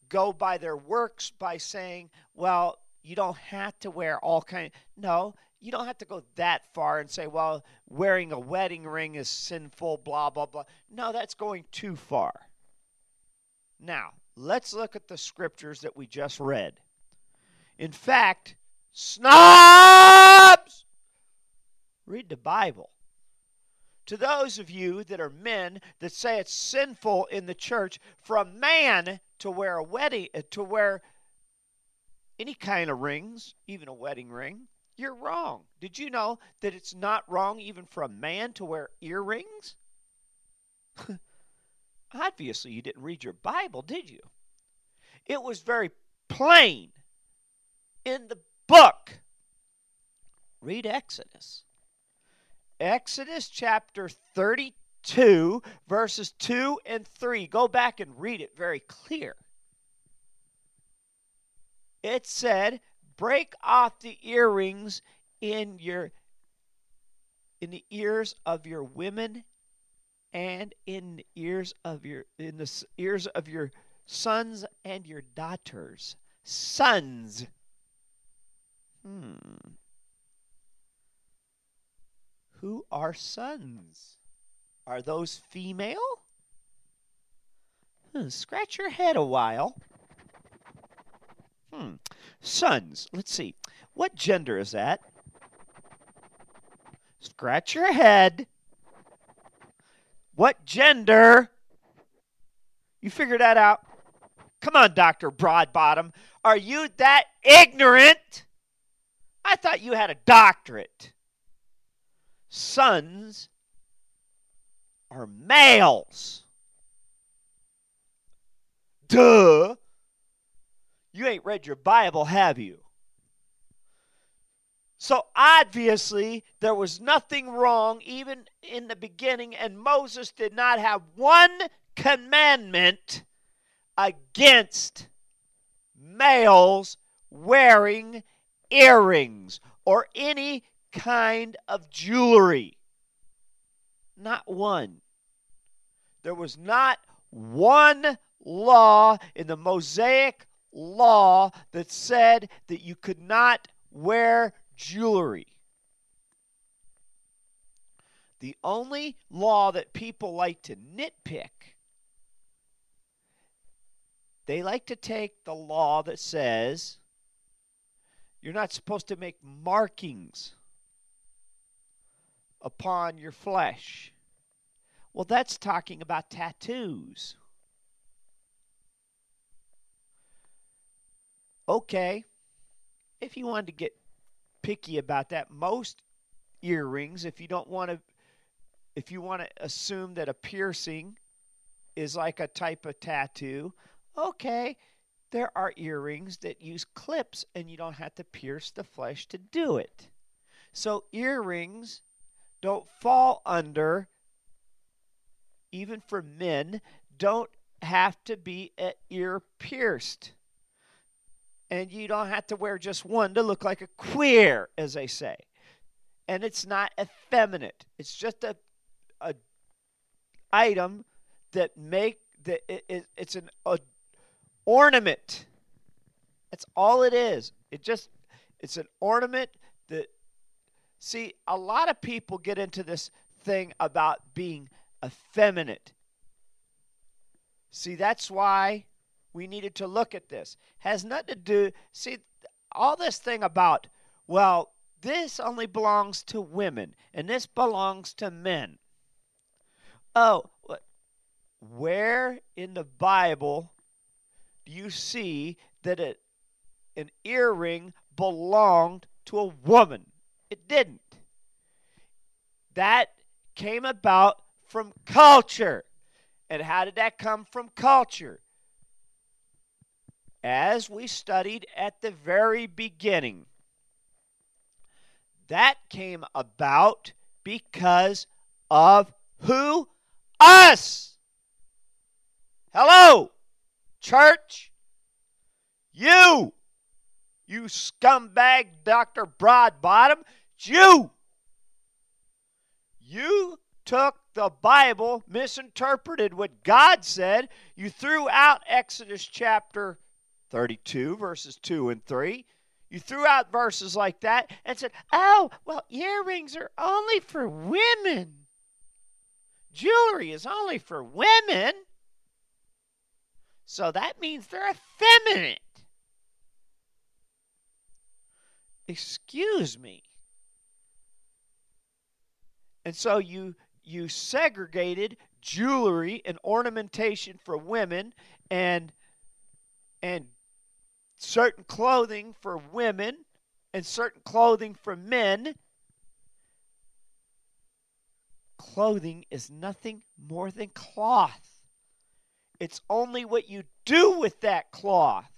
go by their works by saying, well, you don't have to wear all kind. No, you don't have to go that far and say, well, wearing a wedding ring is sinful, blah, blah, blah. No, that's going too far. Now, let's look at the scriptures that we just read. In fact, snobs! Read the Bible to those of you that are men that say it's sinful in the church for a man to wear a wedding to wear any kind of rings, even a wedding ring, you're wrong. Did you know that it's not wrong even for a man to wear earrings? Obviously, you didn't read your Bible, did you? It was very plain in the book. Read Exodus. Exodus chapter 32, verses 2 and 3. Go back and read it very clear. It said, break off the earrings in your in the ears of your women and in the ears of your in the ears of your sons and your daughters sons hmm who are sons? Are those female? Hmm, scratch your head a while. Hmm. Sons. Let's see. What gender is that? Scratch your head. What gender? You figure that out. Come on, Dr. Broadbottom. Are you that ignorant? I thought you had a doctorate sons are males. Duh. You ain't read your Bible, have you? So obviously, there was nothing wrong even in the beginning, and Moses did not have one commandment against males wearing earrings or any kind of jewelry. Not one. There was not one law in the Mosaic law that said that you could not wear jewelry. The only law that people like to nitpick, they like to take the law that says you're not supposed to make markings upon your flesh. Well, that's talking about tattoos. Okay, if you wanted to get picky about that, most earrings, if you don't want to, if you want to assume that a piercing is like a type of tattoo, okay, there are earrings that use clips and you don't have to pierce the flesh to do it. So earrings don't fall under, even for men, don't have to be a ear pierced. And you don't have to wear just one to look like a queer, as they say. And it's not effeminate. It's just a, a item that make that it, it, it's an a, ornament. That's all it is. It just it's an ornament that see a lot of people get into this thing about being effeminate. See, that's why we needed to look at this. Has nothing to do see all this thing about well, this only belongs to women and this belongs to men. Oh, where in the Bible do you see that an earring belonged to a woman? It didn't. That came about from culture. And how did that come from culture? As we studied at the very beginning, that came about because of who? Us! Hello! Church, you, you scumbag Dr. Broadbottom, you, you took the Bible, misinterpreted what God said. You threw out Exodus chapter 32, verses 2 and 3. You threw out verses like that and said, oh, well, earrings are only for women. Jewelry is only for women. So that means they're effeminate. Excuse me. And so you you segregated jewelry and ornamentation for women and and certain clothing for women and certain clothing for men. Clothing is nothing more than cloth. It's only what you do with that cloth.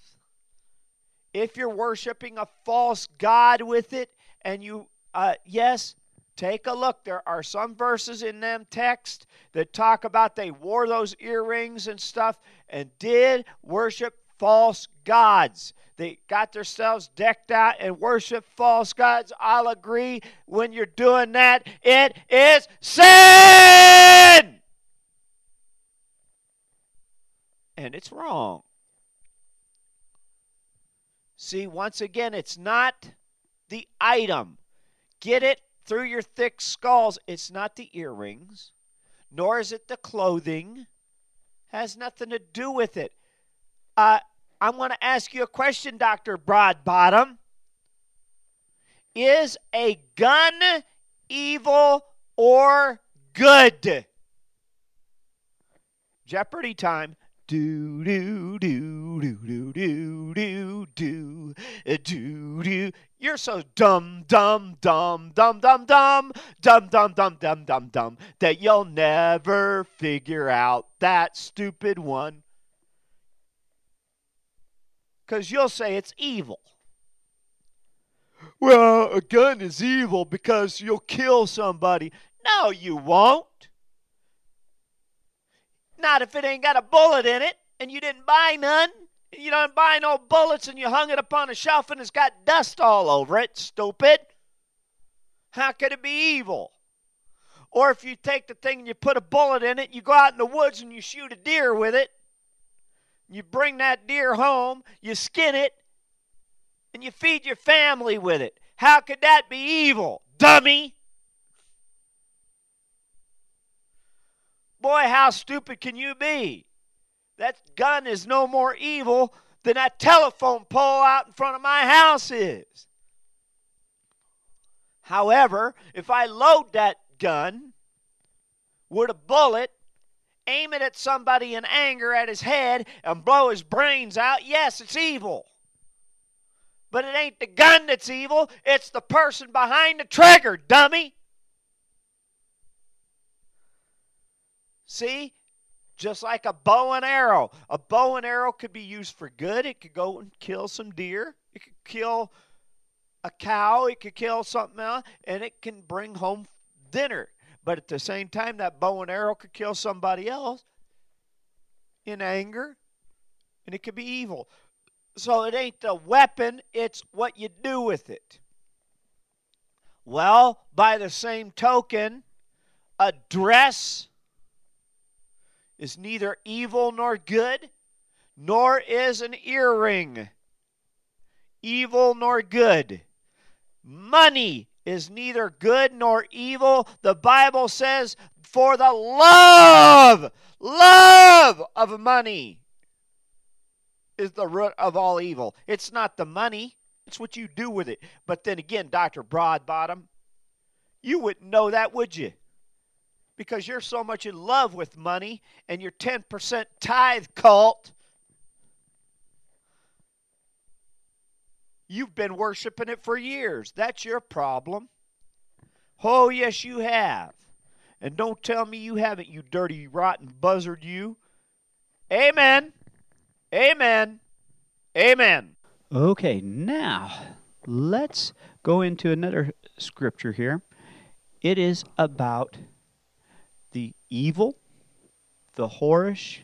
If you're worshiping a false God with it, and you, uh, yes, take a look. There are some verses in them text that talk about they wore those earrings and stuff and did worship false gods. They got themselves decked out and worship false gods. I'll agree when you're doing that, it is sin. and it's wrong. See, once again, it's not the item. Get it through your thick skulls. It's not the earrings, nor is it the clothing. Has nothing to do with it. Uh, I'm going to ask you a question, Dr. Broadbottom. Is a gun evil or good? Jeopardy time. Do do do do do do do do do do. You're so dumb, dumb, dumb, dumb, dumb, dumb, dumb, dumb, dumb, dumb, dumb, dumb that you'll never figure out that stupid one. Because you'll say it's evil. Well, a gun is evil because you'll kill somebody. No, you won't. Not if it ain't got a bullet in it and you didn't buy none. You don't buy no bullets and you hung it upon a shelf and it's got dust all over it, stupid. How could it be evil? Or if you take the thing and you put a bullet in it, you go out in the woods and you shoot a deer with it. You bring that deer home, you skin it, and you feed your family with it. How could that be evil, dummy? Boy, how stupid can you be? That gun is no more evil than that telephone pole out in front of my house is. However, if I load that gun with a bullet, aim it at somebody in anger at his head, and blow his brains out, yes, it's evil. But it ain't the gun that's evil, it's the person behind the trigger, dummy. See? Just like a bow and arrow. A bow and arrow could be used for good. It could go and kill some deer. It could kill a cow. It could kill something else. And it can bring home dinner. But at the same time, that bow and arrow could kill somebody else in anger. And it could be evil. So it ain't the weapon, it's what you do with it. Well, by the same token, a dress is neither evil nor good, nor is an earring evil nor good. Money is neither good nor evil. The Bible says, for the love, love of money is the root of all evil. It's not the money, it's what you do with it. But then again, Dr. Broadbottom, you wouldn't know that, would you? because you're so much in love with money and your 10% tithe cult. You've been worshiping it for years. That's your problem. Oh, yes, you have. And don't tell me you haven't, you dirty, rotten buzzard, you. Amen. Amen. Amen. Okay, now let's go into another scripture here. It is about the evil, the whorish,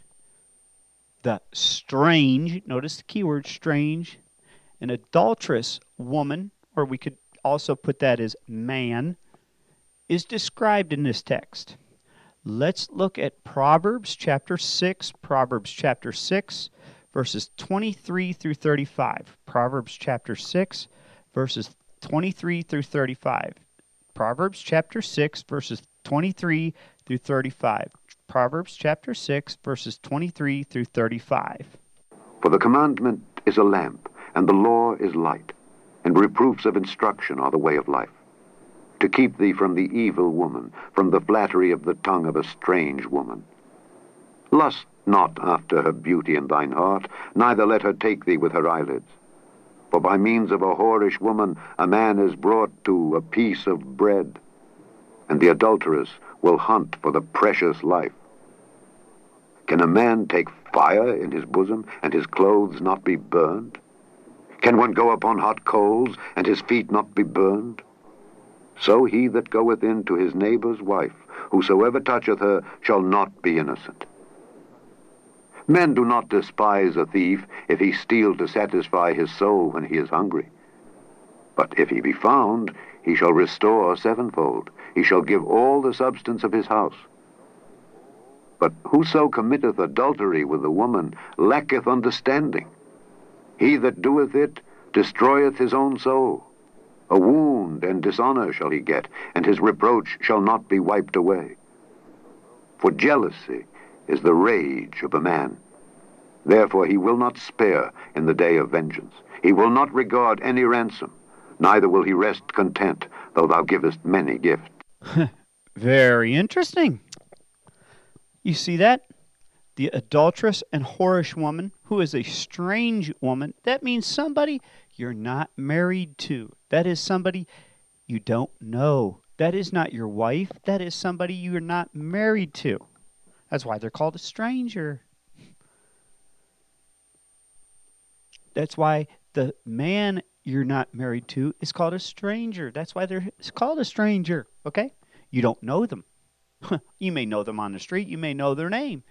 the strange, notice the keyword strange, an adulterous woman, or we could also put that as man, is described in this text. Let's look at Proverbs chapter 6, Proverbs chapter 6, verses 23 through 35. Proverbs chapter 6, verses 23 through 35. Proverbs chapter 6, verses 23 through 35. Proverbs chapter 6, verses 23 through 35. For the commandment is a lamp, and the law is light, and reproofs of instruction are the way of life. To keep thee from the evil woman, from the flattery of the tongue of a strange woman. Lust not after her beauty in thine heart, neither let her take thee with her eyelids. For by means of a whorish woman a man is brought to a piece of bread, and the adulteress will hunt for the precious life. Can a man take fire in his bosom, and his clothes not be burned? Can one go upon hot coals, and his feet not be burned? So he that goeth in to his neighbor's wife, whosoever toucheth her, shall not be innocent. Men do not despise a thief if he steal to satisfy his soul when he is hungry. But if he be found, he shall restore sevenfold. He shall give all the substance of his house. But whoso committeth adultery with a woman lacketh understanding. He that doeth it destroyeth his own soul. A wound and dishonor shall he get, and his reproach shall not be wiped away. For jealousy is the rage of a man. Therefore he will not spare in the day of vengeance. He will not regard any ransom neither will he rest content, though thou givest many gifts. Very interesting. You see that? The adulterous and whorish woman, who is a strange woman, that means somebody you're not married to. That is somebody you don't know. That is not your wife. That is somebody you're not married to. That's why they're called a stranger. That's why the man you're not married to is called a stranger. That's why they're called a stranger, okay? You don't know them. you may know them on the street, you may know their name,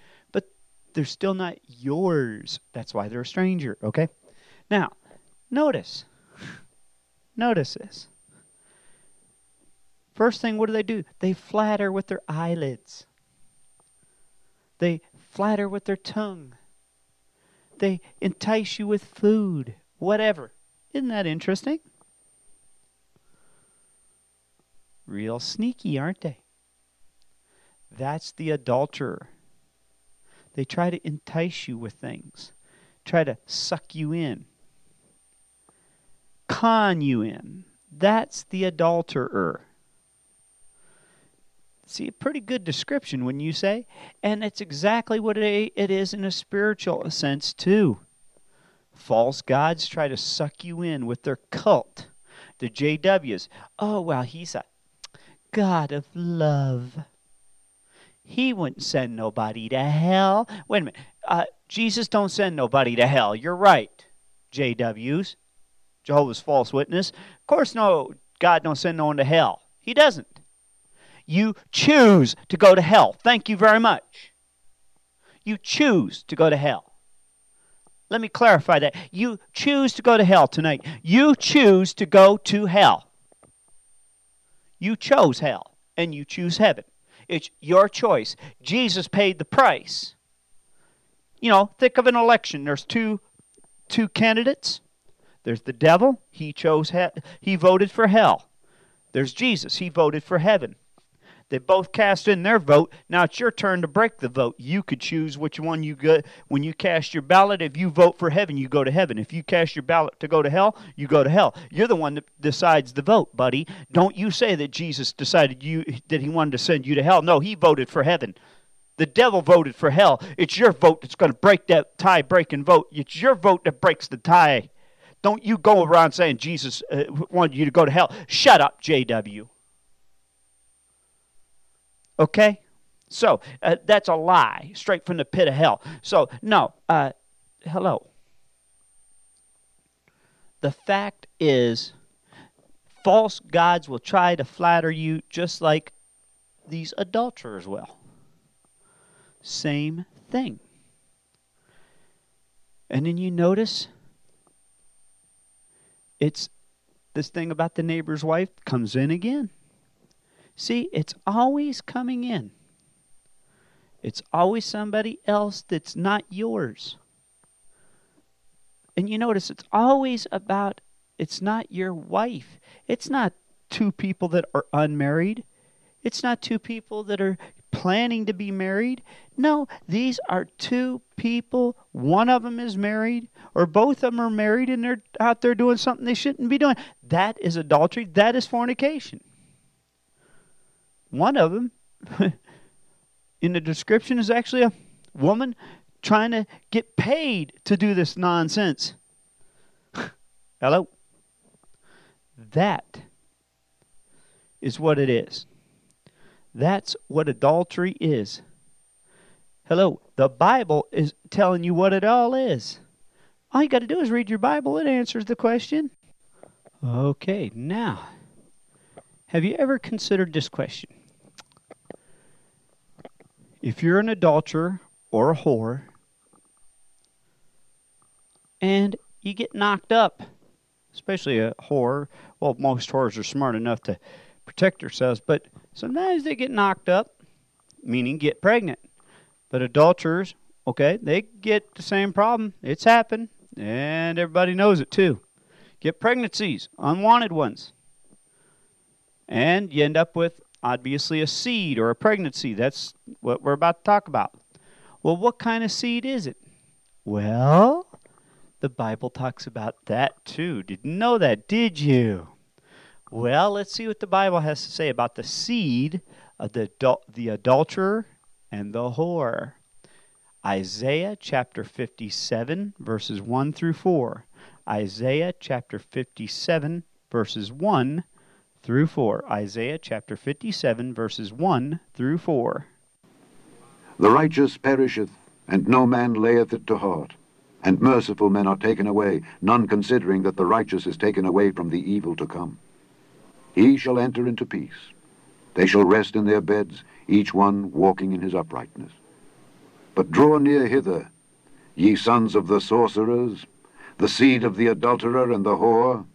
they're still not yours. That's why they're a stranger, okay? Now, notice. Notice this. First thing, what do they do? They flatter with their eyelids. They flatter with their tongue. They entice you with food, whatever. Isn't that interesting? Real sneaky, aren't they? That's the adulterer. They try to entice you with things, try to suck you in, con you in. That's the adulterer. See, a pretty good description, when you say? And it's exactly what it is in a spiritual sense, too false gods try to suck you in with their cult. The JWs. Oh, well, he's a God of love. He wouldn't send nobody to hell. Wait a minute. Uh, Jesus don't send nobody to hell. You're right, JWs. Jehovah's False Witness. Of course, no, God don't send no one to hell. He doesn't. You choose to go to hell. Thank you very much. You choose to go to hell. Let me clarify that. You choose to go to hell tonight. You choose to go to hell. You chose hell, and you choose heaven. It's your choice. Jesus paid the price. You know, think of an election. There's two two candidates. There's the devil. He chose he- he voted for hell. There's Jesus. He voted for heaven. They both cast in their vote. Now it's your turn to break the vote. You could choose which one you go. When you cast your ballot, if you vote for heaven, you go to heaven. If you cast your ballot to go to hell, you go to hell. You're the one that decides the vote, buddy. Don't you say that Jesus decided you that he wanted to send you to hell. No, he voted for heaven. The devil voted for hell. It's your vote that's going to break that tie breaking vote. It's your vote that breaks the tie. Don't you go around saying Jesus uh, wanted you to go to hell. Shut up, JW. Okay? So, uh, that's a lie, straight from the pit of hell. So, no, uh, hello. The fact is, false gods will try to flatter you just like these adulterers will. Same thing. And then you notice it's this thing about the neighbor's wife comes in again. See, it's always coming in. It's always somebody else that's not yours. And you notice it's always about, it's not your wife. It's not two people that are unmarried. It's not two people that are planning to be married. No, these are two people. One of them is married, or both of them are married and they're out there doing something they shouldn't be doing. That is adultery. That is fornication. One of them in the description is actually a woman trying to get paid to do this nonsense. Hello? That is what it is. That's what adultery is. Hello, the Bible is telling you what it all is. All you got to do is read your Bible, it answers the question. Okay, now, have you ever considered this question? If you're an adulterer or a whore, and you get knocked up, especially a whore, well, most whores are smart enough to protect themselves, but sometimes they get knocked up, meaning get pregnant. But adulterers, okay, they get the same problem. It's happened, and everybody knows it too. Get pregnancies, unwanted ones. And you end up with obviously a seed or a pregnancy. That's what we're about to talk about. Well, what kind of seed is it? Well, the Bible talks about that too. Didn't know that, did you? Well, let's see what the Bible has to say about the seed of the, the adulterer and the whore. Isaiah chapter 57, verses 1 through 4. Isaiah chapter 57, verses 1 through 4. Isaiah chapter 57, verses 1 through 4. The righteous perisheth, and no man layeth it to heart. And merciful men are taken away, none considering that the righteous is taken away from the evil to come. He shall enter into peace. They shall rest in their beds, each one walking in his uprightness. But draw near hither, ye sons of the sorcerers, the seed of the adulterer and the whore.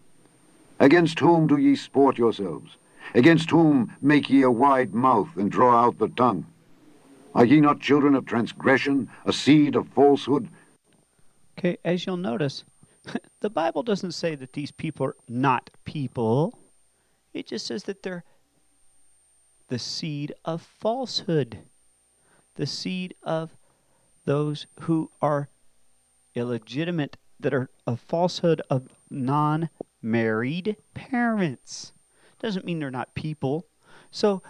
Against whom do ye sport yourselves? Against whom make ye a wide mouth and draw out the tongue? Are ye not children of transgression, a seed of falsehood? Okay, as you'll notice, the Bible doesn't say that these people are not people. It just says that they're the seed of falsehood, the seed of those who are illegitimate, that are a falsehood of non married parents. Doesn't mean they're not people. So,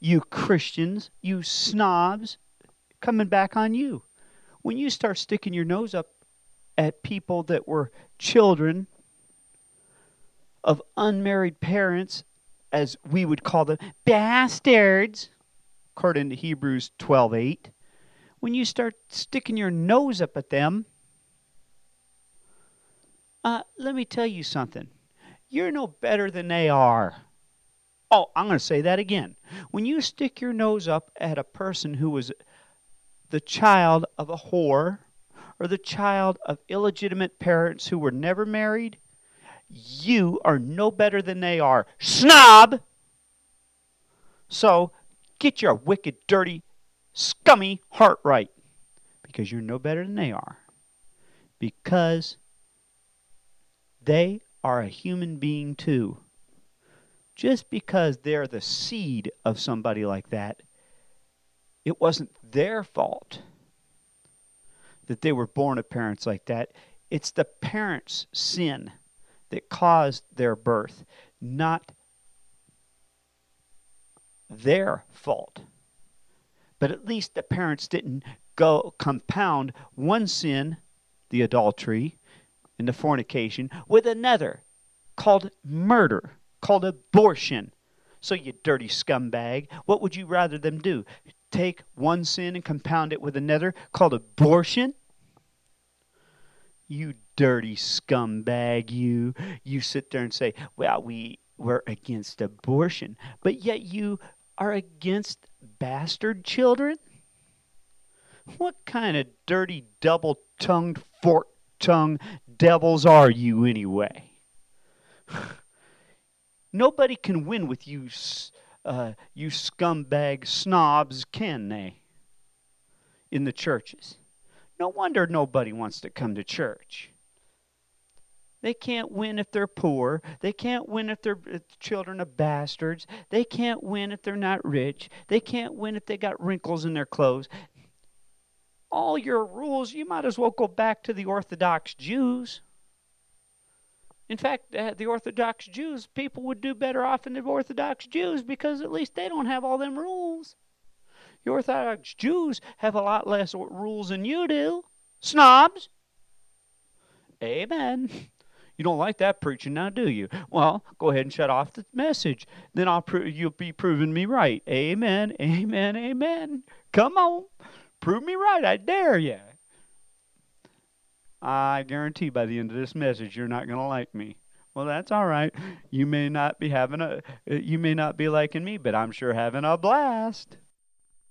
you Christians, you snobs, coming back on you. When you start sticking your nose up at people that were children of unmarried parents, as we would call them, bastards, according to Hebrews 12:8, when you start sticking your nose up at them, uh, let me tell you something. You're no better than they are. Oh, I'm going to say that again. When you stick your nose up at a person who was the child of a whore or the child of illegitimate parents who were never married, you are no better than they are. Snob! So get your wicked, dirty, scummy heart right because you're no better than they are. Because they are a human being too. Just because they're the seed of somebody like that, it wasn't their fault that they were born of parents like that. It's the parents' sin that caused their birth, not their fault. But at least the parents didn't go compound one sin, the adultery and the fornication, with another called murder, called abortion. So, you dirty scumbag, what would you rather them do? Take one sin and compound it with another called abortion? You dirty scumbag, you. You sit there and say, well, we were against abortion, but yet you are against bastard children? What kind of dirty, double tongued, fork tongued devils are you, anyway? Nobody can win with you, uh, you scumbag snobs, can they? In the churches. No wonder nobody wants to come to church. They can't win if they're poor. They can't win if their children are bastards. They can't win if they're not rich. They can't win if they got wrinkles in their clothes. All your rules, you might as well go back to the Orthodox Jews. In fact, uh, the Orthodox Jews, people would do better off than the Orthodox Jews because at least they don't have all them rules. The Orthodox Jews have a lot less rules than you do. Snobs. Amen. You don't like that preaching now, do you? Well, go ahead and shut off the message. Then I'll pro- you'll be proving me right. Amen. Amen. Amen. Come on. Prove me right. I dare you. I guarantee by the end of this message you're not going to like me. Well, that's all right. You may not be having a you may not be liking me, but I'm sure having a blast.